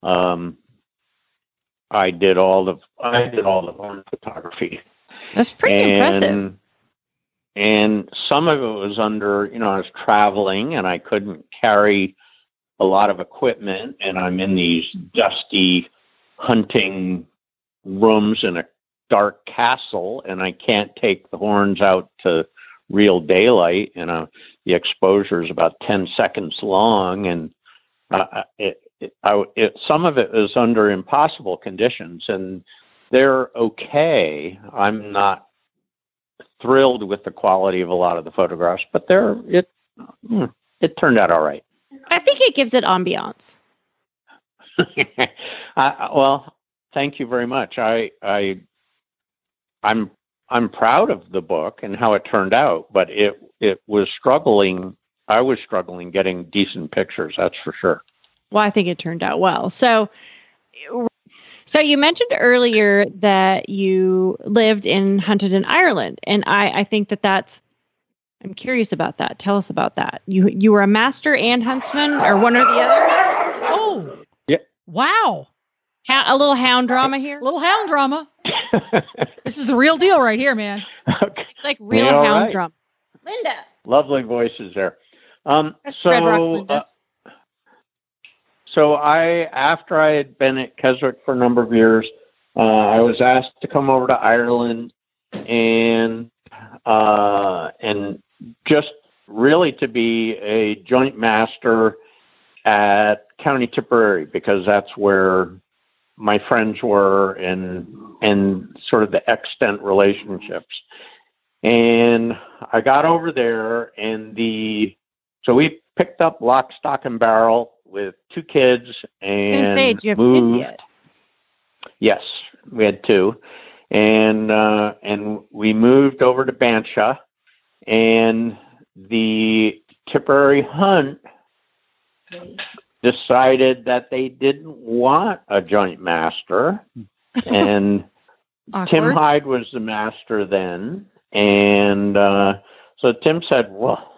um, I did all the I did all the horn photography. That's pretty and, impressive. And some of it was under, you know, I was traveling and I couldn't carry a lot of equipment, and I'm in these dusty hunting rooms in a dark castle, and I can't take the horns out to real daylight. You know, the exposure is about ten seconds long, and uh, it, it, I, it, some of it is under impossible conditions, and they're okay. I'm not thrilled with the quality of a lot of the photographs, but they're it. Hmm, it turned out all right. I think it gives it ambiance. I, well, thank you very much. I, I, I'm, I'm proud of the book and how it turned out, but it, it was struggling. I was struggling getting decent pictures. That's for sure. Well, I think it turned out well. So, so you mentioned earlier that you lived in hunted in Ireland, and I, I think that that's I'm curious about that. Tell us about that. You you were a master and huntsman, or one or the other? Oh, yeah. Wow. A little hound drama here. A little hound drama. this is the real deal right here, man. okay. It's like real Yeah, hound right. drama. Linda. Lovely voices there. Um, That's so, Red Rock Linda. uh, so I, after I had been at Keswick for a number of years, uh, I was asked to come over to Ireland and uh, and just really to be a joint master at County Tipperary because that's where my friends were and and sort of the extant relationships. And I got over there and the so we picked up lock, stock, and barrel with two kids and say, do you have moved. kids yet? Yes, we had two, and uh, and we moved over to Bansha, and the Tipperary Hunt decided that they didn't want a joint master, and Tim Hyde was the master then, and uh, so Tim said, "Well,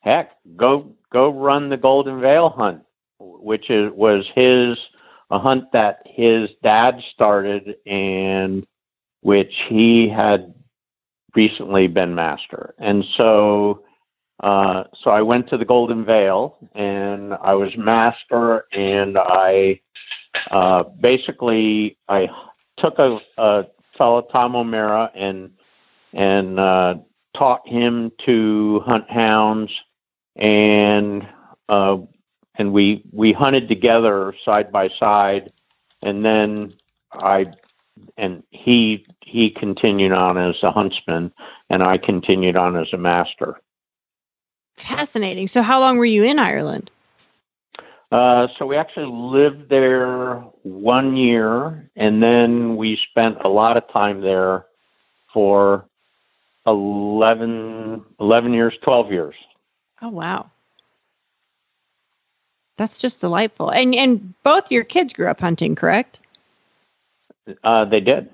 heck, go go run the Golden Vale hunt, which is was his a hunt that his dad started and which he had recently been master, and so." Uh, so I went to the Golden Vale and I was master, and I uh, basically I took a, a fellow Tom O'Mara and and uh, taught him to hunt hounds, and uh, and we we hunted together side by side, and then I and he he continued on as a huntsman, and I continued on as a master. Fascinating. So, how long were you in Ireland? Uh, so we actually lived there one year, and then we spent a lot of time there for 11, 11 years, 12 years. Oh, wow. That's just delightful. And and both your kids grew up hunting, correct? Uh, they did.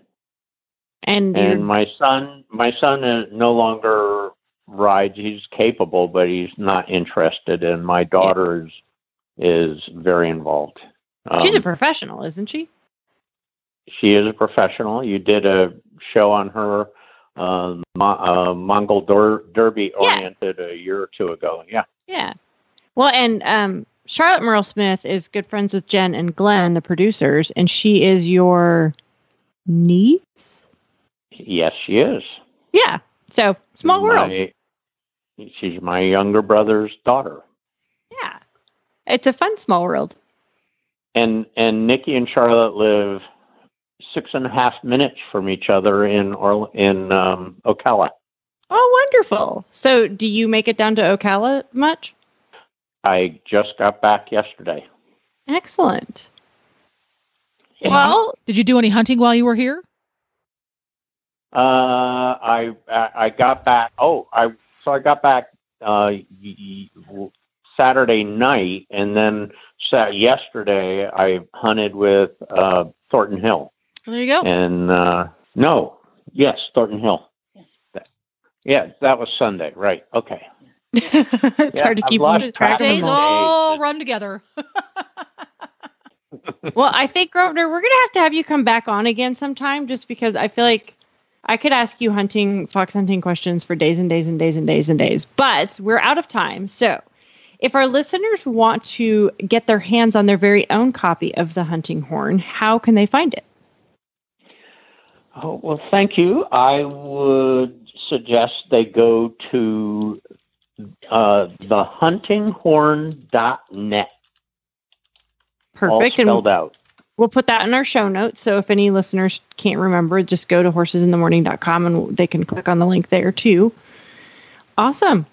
And, And your- my son, my son is no longer rides. He's capable, but he's not interested. And my daughter is is very involved. she's a Um, professional, isn't she? she is a professional. You did a show on her, uh, Mo- uh, Mongol Der- Derby oriented a year or two ago. Yeah. Yeah. Well, and um, Charlotte Merle Smith is good friends with Jen and Glenn, the producers, and she is your niece. Yes, she is. Yeah. So small world. My- she's my younger brother's daughter. Yeah. It's a fun small world. And and Nikki and Charlotte live six and a half minutes from each other in or in um, Ocala. Oh, wonderful. So, do you make it down to Ocala much? I just got back yesterday. Excellent. Well, Did you do any hunting while you were here? Uh, I I I got back. Oh, I so I got back uh, y- y- Saturday night, and then sa- yesterday I hunted with uh, Thornton Hill, There you go. and uh, no, yes, Thornton Hill. That- Yeah, that was Sunday, right? Okay. it's Yeah, hard to I've keep lost track track Days them of all. all run together. Well, I think Grosvenor, we're gonna have to have you come back on again sometime, just because I feel like I could ask you hunting fox hunting questions for days and days and days and days and days, but we're out of time. So, if our listeners want to get their hands on their very own copy of the hunting horn, how can they find it? Oh, well, thank you. I would suggest they go to uh, thehuntinghorn.net. All Perfect, and spelled out. We'll put that in our show notes. So if any listeners can't remember, just go to horsesinthemorning.com and they can click on the link there too. Awesome.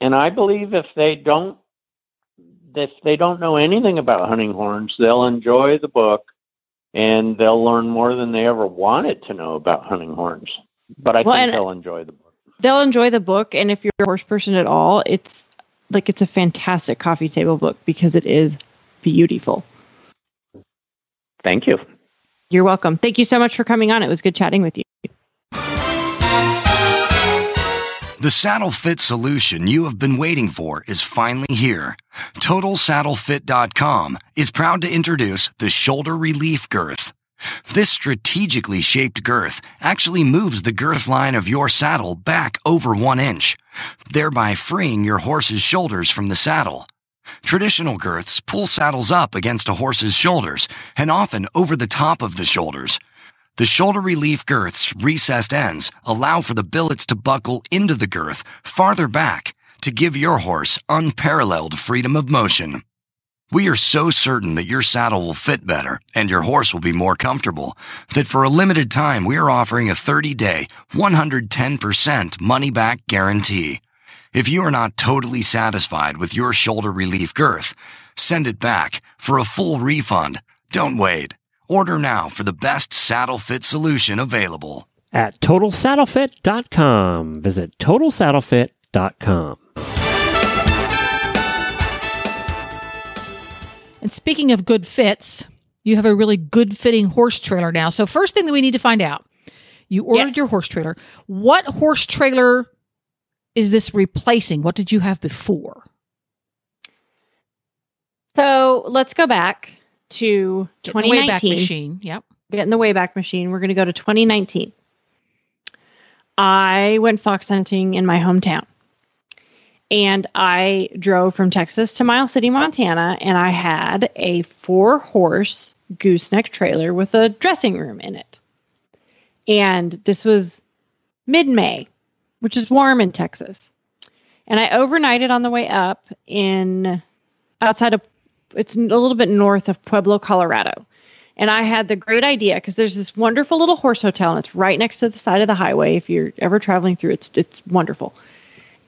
And I believe if they don't if they don't know anything about hunting horns, they'll enjoy the book and they'll learn more than they ever wanted to know about hunting horns. But I Well, think they'll enjoy the book. they'll enjoy the book and if you're a horse person at all it's like it's a fantastic coffee table book because it is beautiful Thank you. you're welcome thank you so much for coming on it was good chatting with you The saddle fit solution you have been waiting for is finally here. TotalSaddleFit.com is proud to introduce the Shoulder Relief Girth. This strategically shaped girth actually moves the girth line of your saddle back over one inch, thereby freeing your horse's shoulders from the saddle. Traditional girths pull saddles up against a horse's shoulders and often over the top of the shoulders. The shoulder relief girth's recessed ends allow for the billets to buckle into the girth farther back to give your horse unparalleled freedom of motion. We are so certain that your saddle will fit better and your horse will be more comfortable that for a limited time we are offering a 30 day, 110% money back guarantee. If you are not totally satisfied with your shoulder relief girth, send it back for a full refund. Don't wait. Order now for the best saddle fit solution available. At TotalSaddleFit.com. Visit TotalSaddleFit.com. And speaking of good fits, you have a really good fitting horse trailer now. So first thing that we need to find out, you ordered Yes. your horse trailer. What horse trailer is this replacing? What did you have before? so let's go back to Get in the Wayback 2019 Machine. Yep. get in the wayback machine we're going to go to 2019 i went fox hunting in my hometown and i drove from texas to miles city montana and i had a four horse gooseneck trailer with a dressing room in it and this was mid-may which is warm in texas and i overnighted on the way up in outside of it's a little bit north of pueblo colorado and I had the great idea because there's this wonderful little horse hotel and it's right next to the side of the highway. If you're ever traveling through, it's it's wonderful.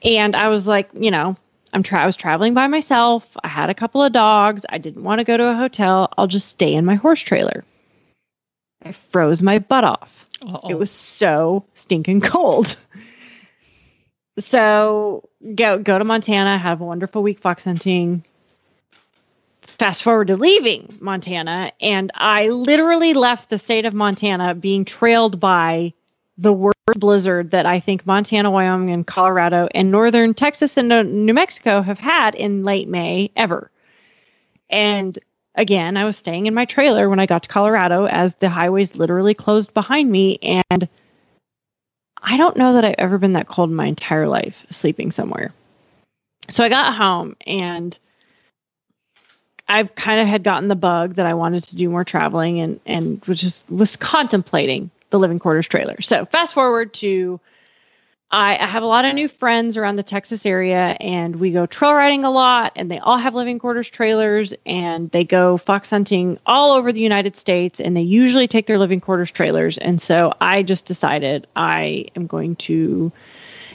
And I was like, you know, I'm tra- I was traveling by myself. I had a couple of dogs. I didn't want to go to a hotel. I'll just stay in my horse trailer. I froze my butt off. Uh-oh. It was so stinking cold. so go go to Montana, have a wonderful week fox hunting. Fast forward to leaving Montana, and I literally left the state of Montana being trailed by the worst blizzard that I think Montana, Wyoming, and Colorado and northern Texas and New Mexico have had in late May ever. And again, I was staying in my trailer when I got to Colorado as the highways literally closed behind me. And I don't know that I've ever been that cold in my entire life sleeping somewhere. So I got home and I've kind of had gotten the bug that I wanted to do more traveling and, and was just was contemplating the living quarters trailer. So fast forward to I, I have a lot of new friends around the Texas area, and we go trail riding a lot, and they all have living quarters trailers, and they go fox hunting all over the United States, and they usually take their living quarters trailers. And so I just decided I am going to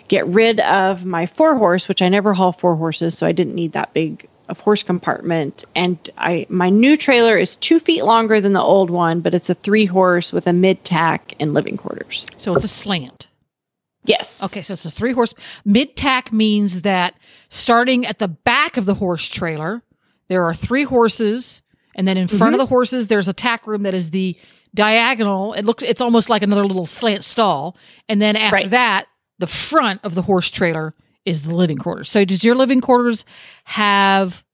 get rid of my four horse, which I never haul four horses, so I didn't need that big of horse compartment. And I my new trailer is two feet longer than the old one, but it's a three horse with a mid tack and living quarters. So it's a slant. Yes. Okay, so it's a three horse. Mid tack means that starting at the back of the horse trailer, there are three horses, and then in front of the horses, there's a tack room that is the diagonal. It looks, it's almost like another little slant stall, and then after Right. that, the front of the horse trailer is the living quarters. So, does your living quarters have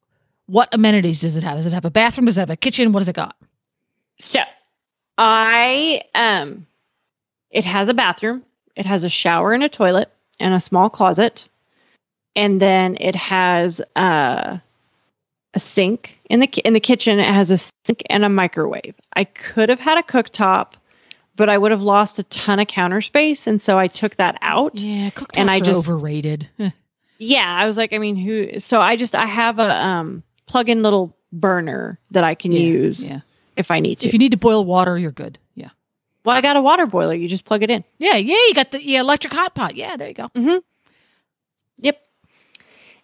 what amenities does it have? Does it have a bathroom? Does it have a kitchen? What does it got? So I um it has a bathroom, it has a shower and a toilet and a small closet. And then it has uh a sink in the ki- in the kitchen. It has a sink and a microwave. I could have had a cooktop, but I would have lost a ton of counter space, and so I took that out. Yeah, cooktops And I are just- overrated. Yeah, I was like, I mean, who? So I just I have a um plug-in little burner that I can Yeah, use Yeah. if I need to. If you need to boil water, you're good. Well, I got a water boiler. You just plug it in. Yeah, yeah, you got the yeah, electric hot pot. Yeah, there you go. Mm-hmm. Yep.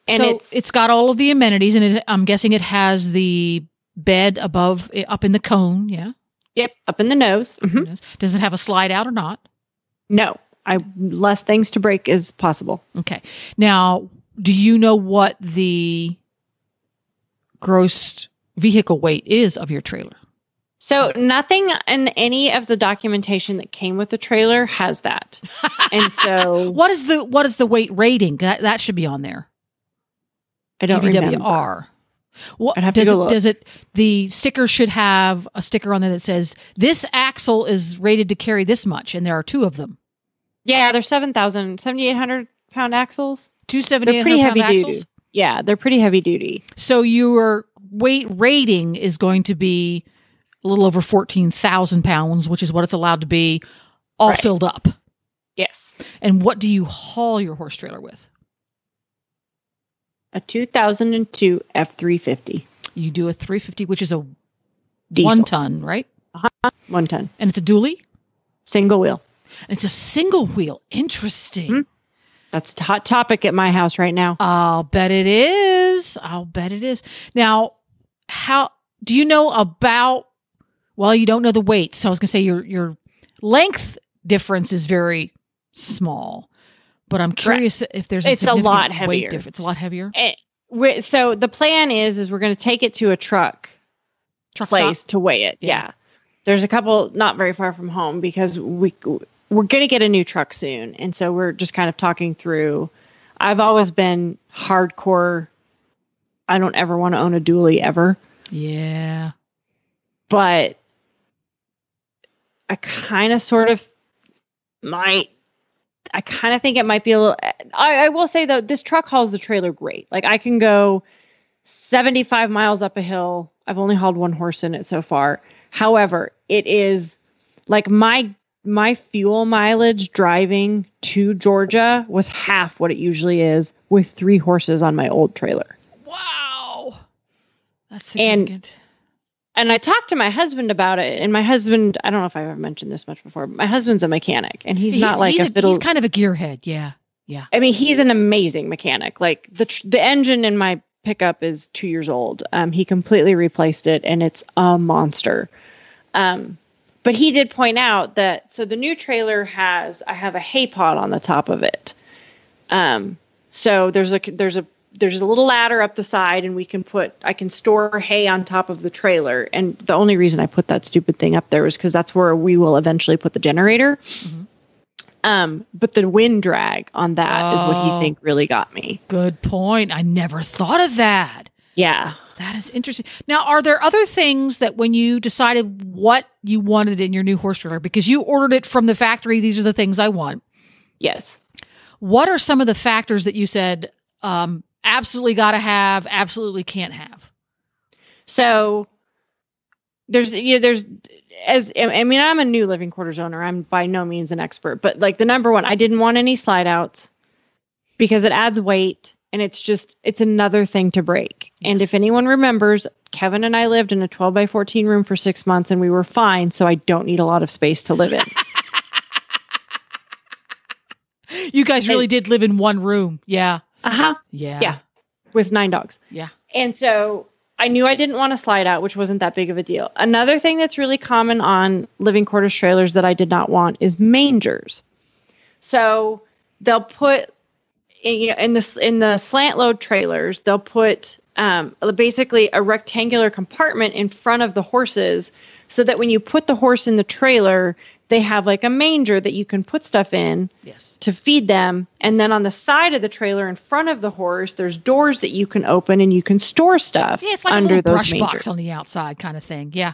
And so it's, it's got all of the amenities, and it, I'm guessing it has the bed above, eh, up in the cone. Yeah. yep up in the nose. hmm Does it have a slide out or not? No, I less things to break is possible. Okay. Now, do you know what the gross vehicle weight is of your trailer? So nothing in any of the documentation that came with the trailer has that. and so What is the what is the weight rating? That that should be on there. I don't remember. GVWR. What I'd have to does it look. does it the sticker should have a sticker on there that says this axle is rated to carry this much and there are two of them. Yeah, they're 7,000, 7,800 pound axles. Two They're pretty heavy duty. axles. Yeah, they're pretty heavy duty. So your weight rating is going to be a little over 14,000 pounds, which is what it's allowed to be, all Right. filled up. Yes. And what do you haul your horse trailer with? A 2002 F350 You do a 350, which is a diesel. one ton, right? One ton. And it's a dually? Single wheel. And it's a single wheel. Interesting. Mhm. That's a hot topic at my house right now. I'll bet it is. I'll bet it is. Now, how do you know about? Well, you don't know the weight, so I was going to say your your length difference is very small, but I'm curious if there's a It's a lot heavier. Weight difference. It's a lot heavier. Eh, we- so the plan is is we're going to take it to a truck Truck place stop? to weigh it. Yeah. Yeah. There's a couple not very far from home because we we're going to get a new truck soon, and so we're just kind of talking through. I've always been hardcore. I don't ever want to own a dually ever, Yeah. but I kind of sort of might. I kind of think it might be a little. I, I will say though, this truck hauls the trailer great. Like I can go 75 miles up a hill. I've only hauled one horse in it so far. However, it is like my my fuel mileage driving to Georgia was half what it usually is with three horses on my old trailer. Wow. That's significant. And I talked to my husband about it, and my husband, I don't know if I've ever mentioned this much before, but my husband's a mechanic, and he's, not like he's a fiddle. He's kind of a gearhead. Yeah. Yeah. I mean, he's an amazing mechanic. Like the tr- the engine in my pickup is two years old. Um, he completely replaced it, and it's a monster. Um, but he did point out that so the new trailer has I have a hay pod on the top of it. Um, so there's a there's a there's a little ladder up the side, and we can put I can store hay on top of the trailer. And the only reason I put that stupid thing up there was because that's where we will eventually put the generator. Um, but the wind drag on that is what Oh. he think really got me. Good point. I never thought of that. Yeah. That is interesting. Now, are there other things that when you decided what you wanted in your new horse trailer, because you ordered it from the factory, these are the things I want. Yes. What are some of the factors that you said, um, absolutely got to have, absolutely can't have? So there's yeah, there's as I mean I'm a new living quarters owner. I'm by no means an expert, but like the number one, I didn't want any slide outs because it adds weight and it's just it's another thing to break. And if anyone remembers, Kevin and I lived in a 12 by 14 room for six months and we were fine. So I don't need a lot of space to live in. You guys really did live in one room. Yeah. Uh huh. Yeah. Yeah. With nine dogs. Yeah. And so I knew I didn't want to slide out, which wasn't that big of a deal. Another thing that's really common on living quarters trailers that I did not want is mangers. So they'll put in, in the in the slant load trailers, they'll put um, basically a rectangular compartment in front of the horses, so that when you put the horse in the trailer, they have like a manger that you can put stuff in Yes. to feed them. And then on the side of the trailer in front of the horse, there's doors that you can open and you can store stuff Yeah, it's like a under little those brush mangers. box on the outside kind of thing. Yeah.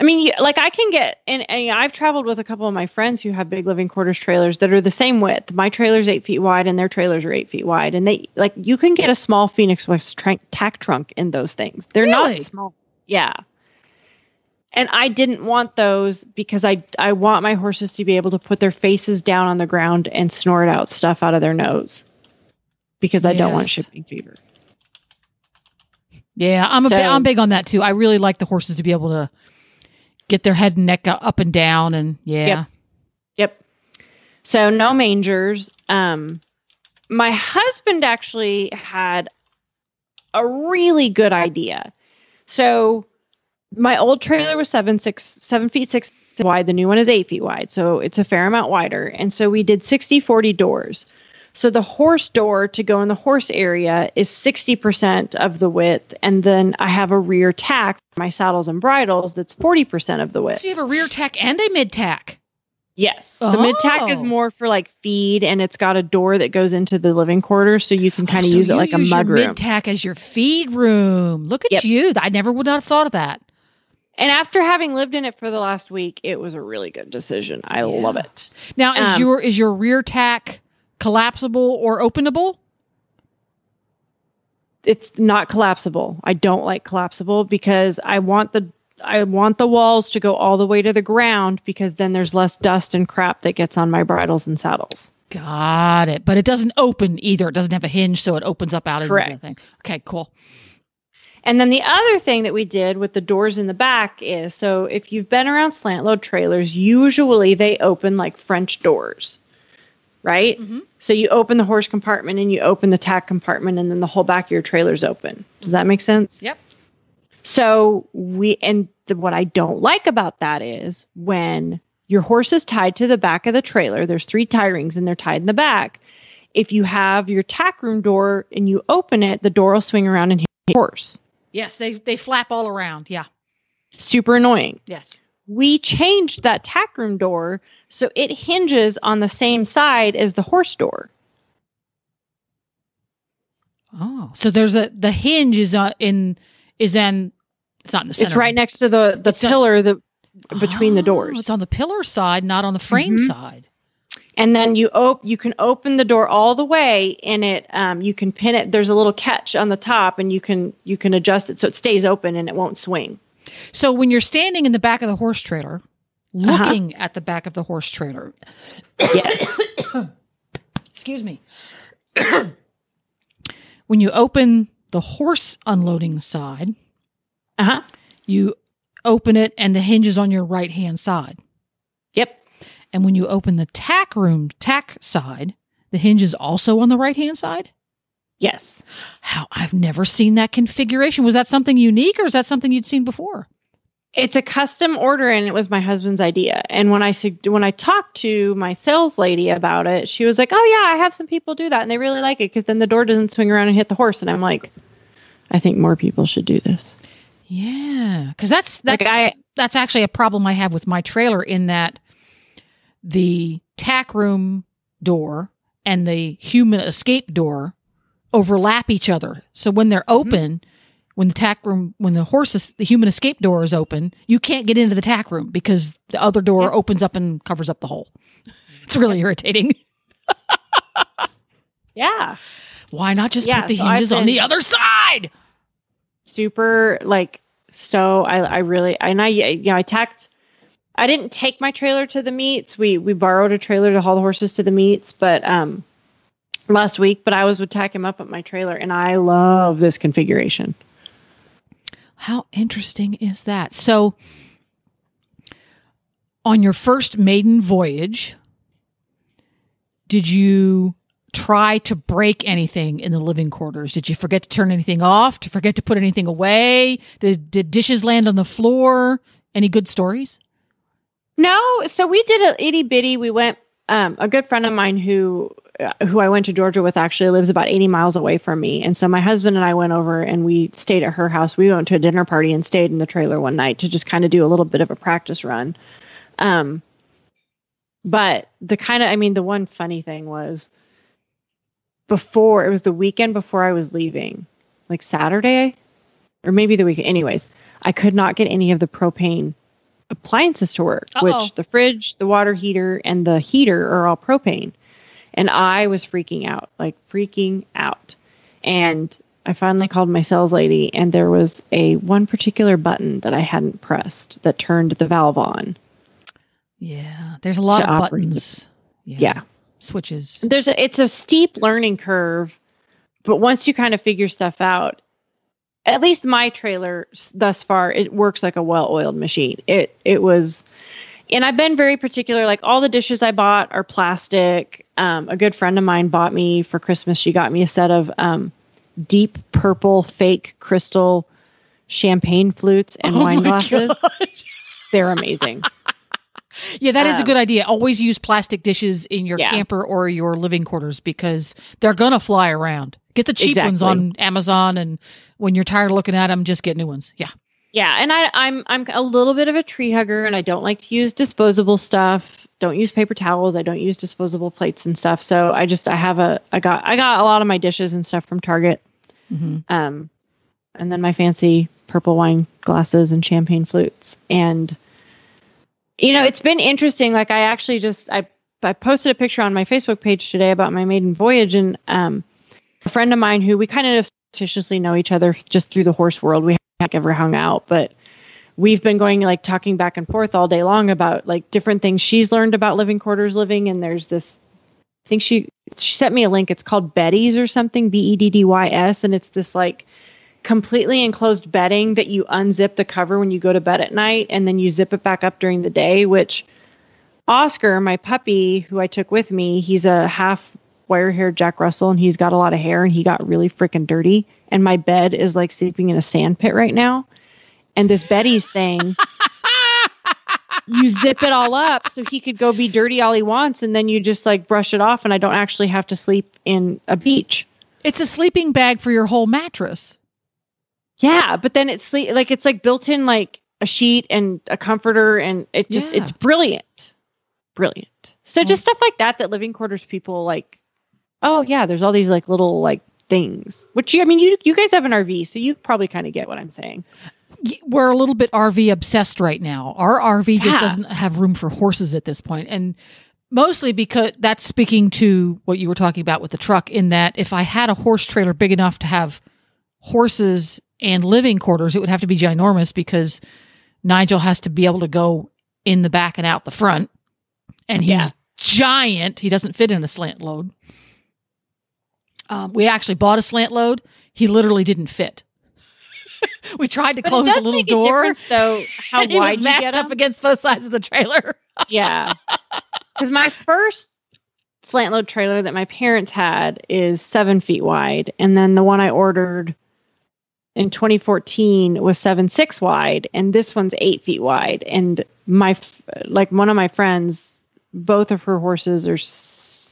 I mean, like I can get, and, and I've traveled with a couple of my friends who have big living quarters trailers that are the same width. My trailer's eight feet wide, and their trailers are eight feet wide, and they like you can get a small Phoenix West tra- tack trunk in those things. They're Really? not small, yeah. And I didn't want those because I I want my horses to be able to put their faces down on the ground and snort out stuff out of their nose because I don't want shipping fever. Yeah, I'm a So- bi- I'm big on that too. I really like the horses to be able to get their head and neck up and down, and yeah, Yep. Yep. So no mangers. Um, my husband actually had a really good idea. So my old trailer was seven six seven feet six wide. The new one is eight feet wide, so it's a fair amount wider. And so we did 60 40 doors. So the horse door to go in the horse area is 60% of the width. And then I have a rear tack for my saddles and bridles that's 40% of the width. So you have a rear tack and a mid tack. Yes. The mid tack is Oh. more for like feed and it's got a door that goes into the living quarters so you can kind of Oh, so use it like a mud your room. Mid tack as your feed room. Look at Yep. you. I never would not have thought of that. And after having lived in it for the last week, it was a really good decision. I love it. Now is Um, your is your rear tack collapsible or openable? It's not collapsible. I don't like collapsible because I want the I want the walls to go all the way to the ground because then there's less dust and crap that gets on my bridles and saddles. Got it. But it doesn't open either. It doesn't have a hinge, so it opens up out of Correct. the thing. Okay, cool. And then the other thing that we did with the doors in the back is so if you've been around slant load trailers, usually they open like French doors, right? Mhm. So you open the horse compartment and you open the tack compartment, and then the whole back of your trailer's open. Does that make sense? Yep. So we, and the, what I don't like about that is when your horse is tied to the back of the trailer, there's three tie rings and they're tied in the back. If you have your tack room door and you open it, the door will swing around and hit the horse. Yes, they they flap all around. Yeah. super annoying. Yes. We changed that tack room door so it hinges on the same side as the horse door. Oh, so there's a the hinge is uh, in is in it's not in the center. It's right next to the the It's a- pillar the between the Oh, doors. It's on the pillar side, not on the frame Mhm. side. And then you op- you can open the door all the way and it um, you can pin it there's a little catch on the top and you can you can adjust it so it stays open and it won't swing. So when you're standing in the back of the horse trailer, Uh-huh. looking at the back of the horse trailer, Yes. excuse me. when you open the horse unloading side, uh-huh. you open it and the hinge is on your right hand side. And when you open the tack room tack side, the hinge is also on the right hand side. Yes. How I've never seen that configuration. Was that something unique or is that something you'd seen before? It's a custom order and it was my husband's idea. And when I when I talked to my sales lady about it, she was like, "Oh yeah, I have some people do that and they really like it because then the door doesn't swing around and hit the horse." And I'm like, "I think more people should do this." Yeah, because that's that's Like, I- that's actually a problem I have with my trailer in that the tack room door and the human escape door overlap each other. So when they're mm-hmm. open, when the tack room, when the horse, is, the human escape door is open, you can't get into the tack room because the other door opens up and covers up the hole. It's really irritating. Yeah. Why not just Yeah, put the so hinges on the other side? super like so I, I really and I you know I tacked I didn't take my trailer to the meets. We we borrowed a trailer to haul the horses to the meets, but um last week, but I was would tack him up at my trailer and I love this configuration. How interesting is that? So, on your first maiden voyage, did you try to break anything in the living quarters? Did you forget to turn anything off? To forget to put anything away? Did did dishes land on the floor? Any good stories? No, so we did a itty bitty. We went. Um, a good friend of mine who uh, who I went to Georgia with actually lives about 80 miles away from me, and so my husband and I went over and we stayed at her house. We went to a dinner party and stayed in the trailer one night to just kind of do a little bit of a practice run. Um, but the kind of, I mean, the one funny thing was before it was the weekend before I was leaving, like Saturday or maybe the weekend. Anyways, I could not get any of the propane appliances to work, Uh-oh. which the fridge, the water heater, and the heater are all propane. And I was freaking out, like freaking out. And I finally called my sales lady, and there was a one particular button that I hadn't pressed that turned the valve on. Yeah, there's a lot of operate buttons. Yeah. switches. there's a it's a steep learning curve but once you kind of figure stuff out at least my trailer thus far it works like a well-oiled machine it it was and i've been very particular like all the dishes i bought are plastic um, a good friend of mine bought me for christmas she got me a set of um, deep purple fake crystal champagne flutes and Oh wine glasses gosh. they're amazing Yeah, that is a Um, good idea. Always use plastic dishes in your Yeah. camper or your living quarters because they're gonna fly around. Get the cheap ones on Amazon, and when you're tired of looking at them, just get new ones. Yeah. Yeah, and I, I'm I'm a little bit of a tree hugger, and I don't like to use disposable stuff. Don't use paper towels. I don't use disposable plates and stuff. So I just I have a I got I got a lot of my dishes and stuff from Target. hmm Um, and then my fancy purple wine glasses and champagne flutes. And you know, it's been interesting. Like I actually just I I posted a picture on my Facebook page today about my maiden voyage, and um, a friend of mine who we kind of suspiciously know each other just through the horse world. We haven't ever hung out, but we've been going like talking back and forth all day long about like different things she's learned about living quarters living. And there's this, I think she she sent me a link. It's called Beddy's or something, B E D D Y S, and it's this like completely enclosed bedding that you unzip the cover when you go to bed at night and then you zip it back up during the day which oscar my puppy who i took with me he's a half wire haired jack russell and he's got a lot of hair and he got really freaking dirty and my bed is like sleeping in a sand pit right now and this Beddy's thing you zip it all up so he could go be dirty all he wants and then you just like brush it off and i don't actually have to sleep in a beach It's a sleeping bag for your whole mattress. Yeah, but then it's sleep like it's like built in like a sheet and a comforter and it just Yeah. it's brilliant. Brilliant. So just stuff like that that living quarters people like oh yeah, there's all these like little like things. Which I mean you you guys have an RV, so you probably kind of get what I'm saying. We're a little bit RV obsessed right now. Our RV just doesn't have room for horses at this point, and mostly because that's speaking to what you were talking about with the truck. In that, if I had a horse trailer big enough to have horses and living quarters, it would have to be ginormous because Nigel has to be able to go in the back and out the front, and he's Yeah. giant. He doesn't fit in a slant load. Um, we actually bought a slant load. He literally didn't fit. we tried to But close the little door. So how and he was wide you get up against both sides of the trailer. Yeah. Because my first slant load trailer that my parents had is seven feet wide. And then the one I ordered in 2014 was seven six wide. And this one's eight feet wide. And my, f- like one of my friends, both of her horses are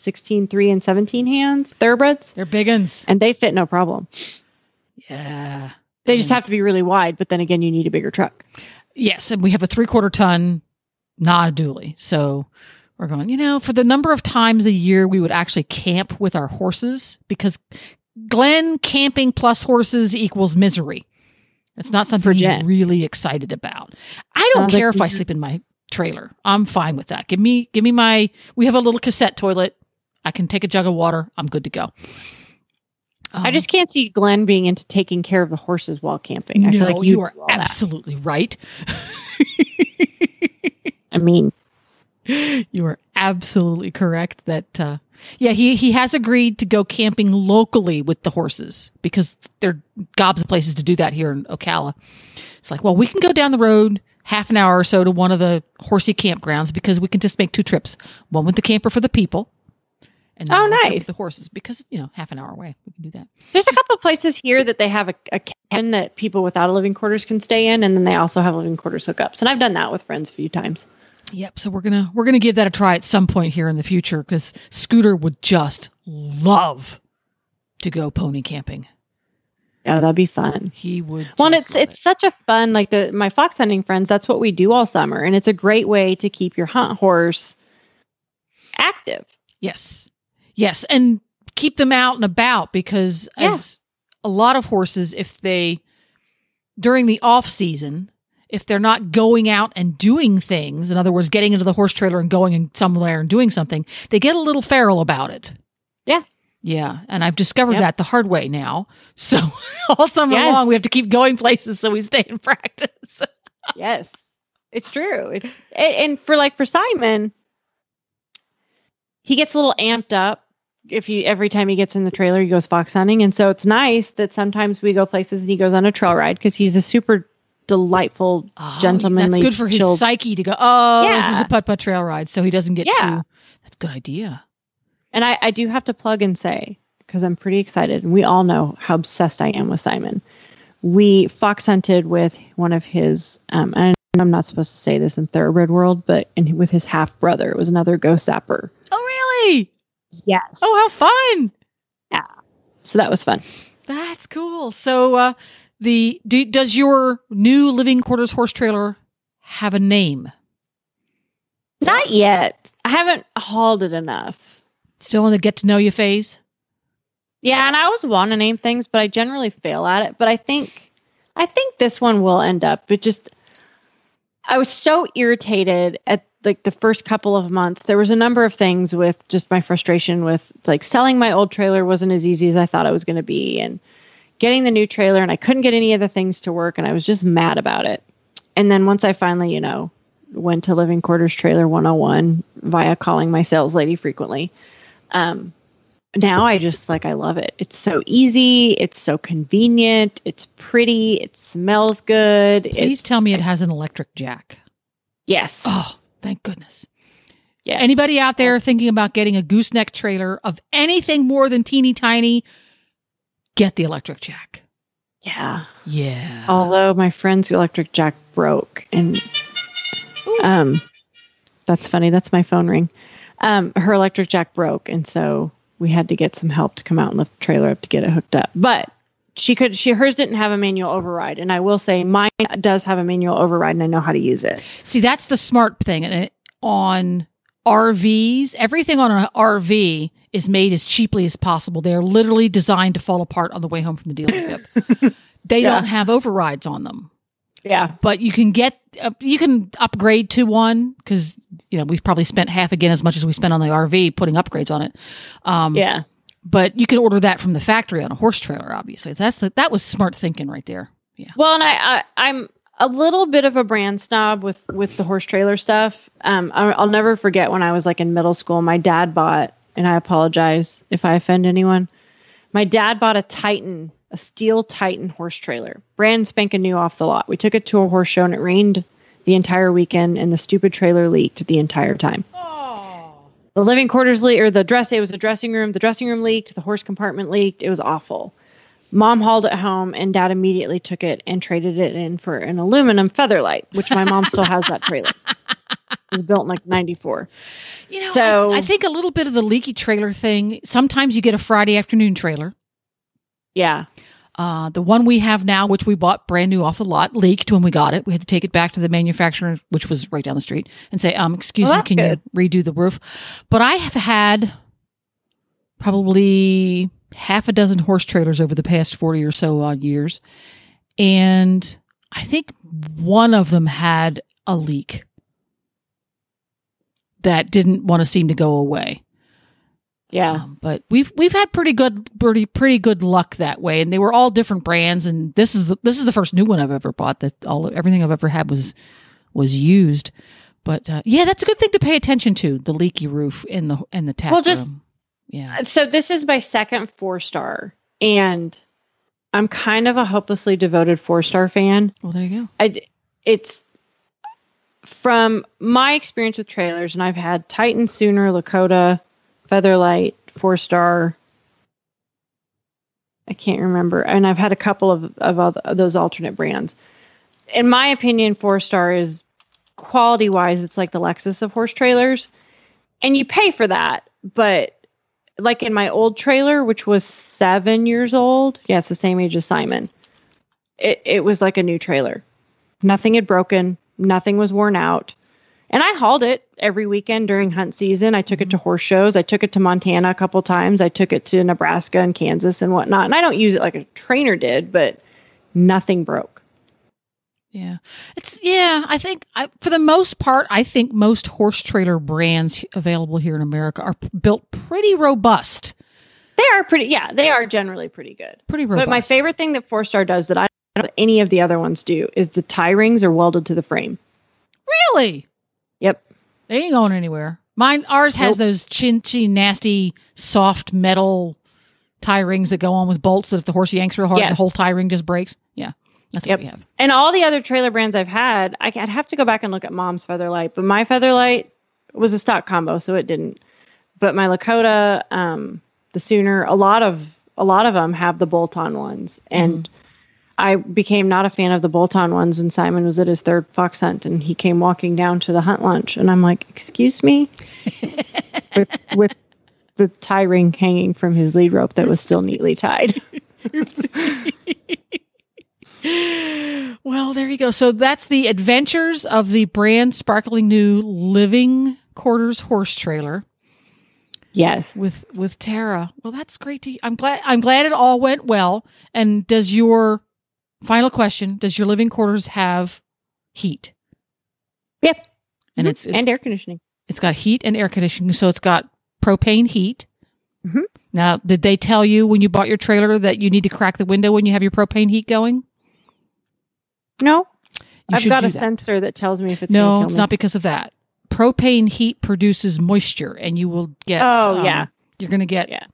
16, 3 and 17 hands, thoroughbreds, They're big uns. and they fit no problem. Yeah. They just have to be really wide. But then again, you need a bigger truck. Yes, and we have a three quarter ton, not a dually. So we're going, you know, for the number of times a year we would actually camp with our horses because Glenn camping plus horses equals misery. It's not something he's really excited about. I don't Sounds like care if I sleep in my trailer. I'm fine with that. Give me give me my we have a little cassette toilet. I can take a jug of water. I'm good to go. I Um, just can't see Glenn being into taking care of the horses while camping. I no, feel like you are all that. absolutely right. I mean, you are absolutely correct that uh yeah he he has agreed to go camping locally with the horses because there are gobs of places to do that here in ocala it's like well we can go down the road half an hour or so to one of the horsey campgrounds because we can just make two trips one with the camper for the people And Oh, nice. The horses, because you know, half an hour away, we can do that. There's a couple of places here that they have a, a cabin that people without a living quarters can stay in, and then they also have living quarters hookups. And I've done that with friends a few times. Yep. So we're gonna we're gonna give that a try at some point here in the future because Scooter would just love to go pony camping. Yeah, that'd be fun. He would. Well, and just it's it's such a fun like the my fox hunting friends. That's what we do all summer, and it's a great way to keep your hunt horse active. Yes. Yes. And keep them out and about because Yeah. as a lot of horses, if they, during the off season, if they're not going out and doing things, in other words, getting into the horse trailer and going in somewhere and doing something, they get a little feral about it. Yeah. Yeah. And I've discovered Yep. that the hard way now. So all summer Yes. long, we have to keep going places so we stay in practice. yes, it's true. It's and, and for like for Simon, he gets a little amped up if you every time he gets in the trailer, he goes fox hunting, and so it's nice that sometimes we go places and he goes on a trail ride because he's a super delightful, Oh, gentlemanly, That's good for his chilled- psyche to go, oh, this is a putt putt trail ride. So he doesn't get Yeah. too. That's a good idea. And I, I do have to plug and say, because I'm pretty excited, and we all know how obsessed I am with Simon. We fox hunted with one of his, um, and I'm not supposed to say this in thoroughbred world, but in, with his half brother. It was another Ghostzapper. Oh, really? Yes. Oh, how fun! Yeah. So that was fun. That's cool. So, uh, the do, does your new living quarters horse trailer have a name? Not yet. I haven't hauled it enough. Still in the get to know you phase? Yeah, and I always want to name things, but I generally fail at it. But I think, I think this one will end up. But just, I was so irritated at like the first couple of months. There was a number of things with just my frustration with like selling my old trailer wasn't as easy as I thought it was going to be, and getting the new trailer, and I couldn't get any of the things to work, and I was just mad about it. And then once I finally, you know, went to Living Quarters Trailer 101 via calling my sales lady frequently. Um, now I just like I love it. It's so easy, it's so convenient, it's pretty, it smells good. Please tell me it has an electric jack. Yes. Oh, thank goodness. Yeah. Anybody out there thinking about getting a gooseneck trailer of anything more than teeny tiny, get the electric jack. Yeah. Yeah. Although my friend's electric jack broke and Ooh. um that's funny, that's my phone ring. Um her electric jack broke and so we had to get some help to come out and lift the trailer up to get it hooked up. But she could she hers didn't have a manual override and I will say mine does have a manual override and I know how to use it. See, that's the smart thing. On RVs, everything on an RV is made as cheaply as possible. They're literally designed to fall apart on the way home from the dealership. they Yeah. don't have overrides on them, Yeah. but you can get uh, you can upgrade to one because you know we've probably spent half again as much as we spent on the RV putting upgrades on it. Um, Yeah. But you can order that from the factory on a horse trailer. Obviously, that's the, that was smart thinking right there. Yeah. Well, and I, I I'm a little bit of a brand snob with with the horse trailer stuff. Um, I, I'll never forget when I was like in middle school. My dad bought, and I apologize if I offend anyone. My dad bought a Titan, a steel Titan horse trailer, brand spanking new off the lot. We took it to a horse show, and it rained the entire weekend, and the stupid trailer leaked the entire time. The living quarters leaked, or the dress. It was a dressing room. The dressing room leaked. The horse compartment leaked. It was awful. Mom hauled it home, and Dad immediately took it and traded it in for an aluminum Featherlite, which my mom still has that trailer. It was built in like '94. You know, So- I, I think a little bit of the leaky trailer thing. Sometimes you get a Friday afternoon trailer. Yeah, Uh, the one we have now, which we bought brand new off the lot, leaked when we got it. We had to take it back to the manufacturer, which was right down the street, and say, "Um, excuse Well, me, can good. you redo the roof?" But I have had probably half a dozen horse trailers over the past forty or so odd years, and I think one of them had a leak that didn't want to seem to go away. Yeah. Um, but we've we've had pretty good pretty pretty good luck that way, and they were all different brands. And this is the this is the first new one I've ever bought. That all everything I've ever had was was used. But uh, yeah, that's a good thing to pay attention to the leaky roof in the in the tack Well, just- room. Yeah, So this is my second four star, and I'm kind of a hopelessly devoted four star fan. well there you go. I, it's from my experience with trailers, and I've had Titan, Sooner, Lakota, Featherlite, four star. I can't remember, and I've had a couple of of, of those alternate brands. In my opinion, four star is quality wise, it's like the Lexus of horse trailers, and you pay for that. But like in my old trailer, which was seven years old, yeah, it's the same age as Simon. It it was like a new trailer. Nothing had broken. Nothing was worn out. And I hauled it every weekend during hunt season. I took it to mm-hmm. horse shows. I took it to Montana a couple times. I took it to Nebraska and Kansas and whatnot. And I don't use it like a trainer did, but nothing broke. Yeah. It's yeah, I think I, for the most part, I think most horse trailer brands available here in America are p- built pretty robust. They are pretty, yeah, they are generally pretty good. Pretty robust. But my favorite thing that Four Star does that I don't know any of the other ones do is the tie rings are welded to the frame. Really? Yep. They ain't going anywhere. Mine ours has Nope. those chinchy nasty soft metal tie rings that go on with bolts that if the horse yanks real hard Yeah. the whole tie ring just breaks. Yeah. That's Yep. what we have. And all the other trailer brands I've had, I, I'd have to go back and look at Mom's Featherlite, but my Featherlite was a stock combo, so it didn't. But my Lakota, um, the Sooner, a lot of a lot of them have the bolt-on ones, and I became not a fan of the bolt-on ones when Simon was at his third fox hunt, and he came walking down to the hunt lunch, and I'm like, "Excuse me," with, with the tie ring hanging from his lead rope that was still neatly tied. Well, there you go. So that's the adventures of the brand sparkling new living quarters horse trailer yes. with with Tara. Well, that's great to I'm glad I'm glad it all went well. And does your final question, does your living quarters have heat? Yep. And Mhm. it's, it's and air conditioning. It's got heat and air conditioning, so it's got propane heat. Mhm. Now, did they tell you when you bought your trailer that you need to crack the window when you have your propane heat going? No, You I've got a that. sensor that tells me if it's no, kill it's me. not because of that. Propane heat produces moisture, and you will get. Oh, um, yeah. you're going to get. Yeah.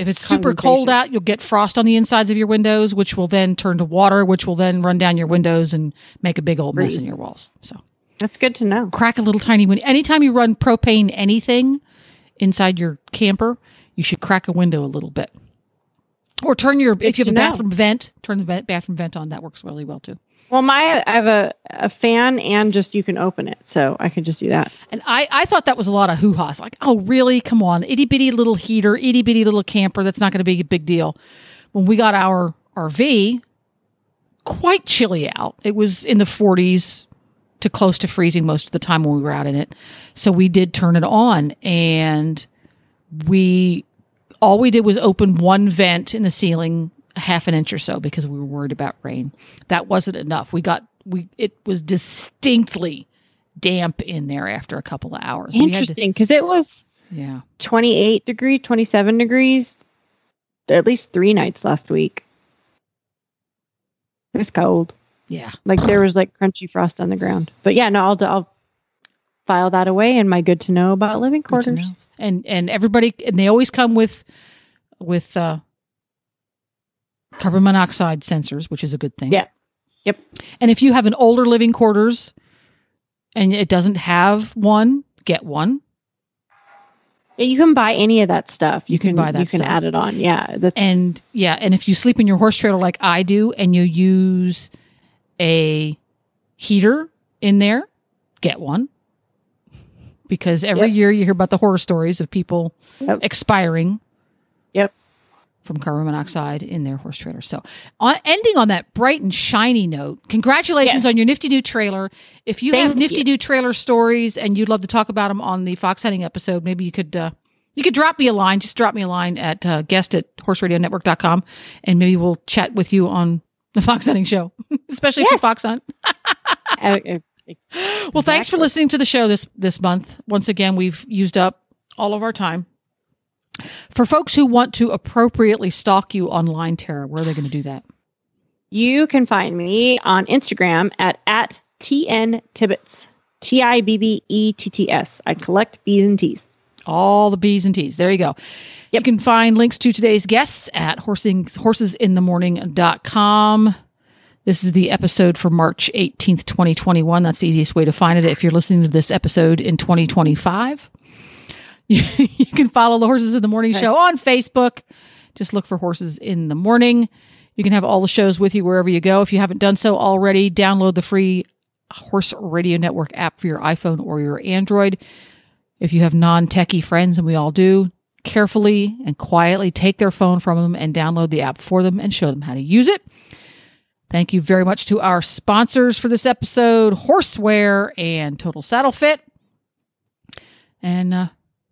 If it's super cold out, you'll get frost on the insides of your windows, which will then turn to water, which will then run down your windows and make a big old mess in your walls. So That's good to know. crack a little tiny window. Anytime you run propane anything inside your camper, you should crack a window a little bit. Or turn your, if you have a know. bathroom vent, turn the bathroom vent on. That works really well too. Well, my I have a, a fan and just you can open it, so I can just do that. And I, I thought that was a lot of hoo ha's. Like, oh, really? Come on. Itty bitty little heater, itty bitty little camper. That's not going to be a big deal. When we got our RV, quite chilly out. It was in the 40s to close to freezing most of the time when we were out in it. So we did turn it on and we, all we did was open one vent in the ceiling a half an inch or so because we were worried about rain. That wasn't enough. We got, we, it was distinctly damp in there after a couple of hours. We had to- Interesting, because it was yeah. 28 degrees, 27 degrees, at least three nights last week. It's cold. Yeah. Like there was like crunchy frost on the ground. But yeah, no, I'll I'll file that away in my good to know about living quarters. And and everybody and they always come with with uh carbon monoxide sensors, which is a good thing. Yeah. Yep. And if you have an older living quarters and it doesn't have one, get one. You can buy any of that stuff. You can buy that You can stuff. add it on. Yeah, that's And yeah, and if you sleep in your horse trailer like I do and you use a heater in there, get one. Because every Yep. year you hear about the horror stories of people Yep. expiring Yep. From carbon monoxide in their horse trailer. So, on, ending on that bright and shiny note, congratulations Yes. on your nifty new trailer. If you have nifty you. new trailer stories and you'd love to talk about them on the fox hunting episode, maybe you could uh, you could drop me a line. Just drop me a line at uh, guest at horseradionetwork.com and maybe we'll chat with you on the fox hunting show, especially if you fox hunt. Uh, uh, Well, thanks for listening to the show this this month. Once again, we've used up all of our time. For folks who want to appropriately stalk you online, Tara, where are they going to do that? You can find me on Instagram at at tn tibbets t i b b e t t s. I collect B's and T's. All the B's and T's. There you go. You can find links to today's guests at horsing, horsesinthemorning.com. This is the episode for March 18th, 2021. That's the easiest way to find it if you're listening to this episode in 2025. you can follow the Horses in the Morning show on Facebook. Just look for Horses in the Morning. You can have all the shows with you wherever you go. If you haven't done so already, download the free Horse Radio Network app for your iPhone or your Android. If you have non techie friends, and we all do, carefully and quietly take their phone from them and download the app for them and show them how to use it. Thank you very much to our sponsors for this episode Horseware and Total Saddle Fit. And uh,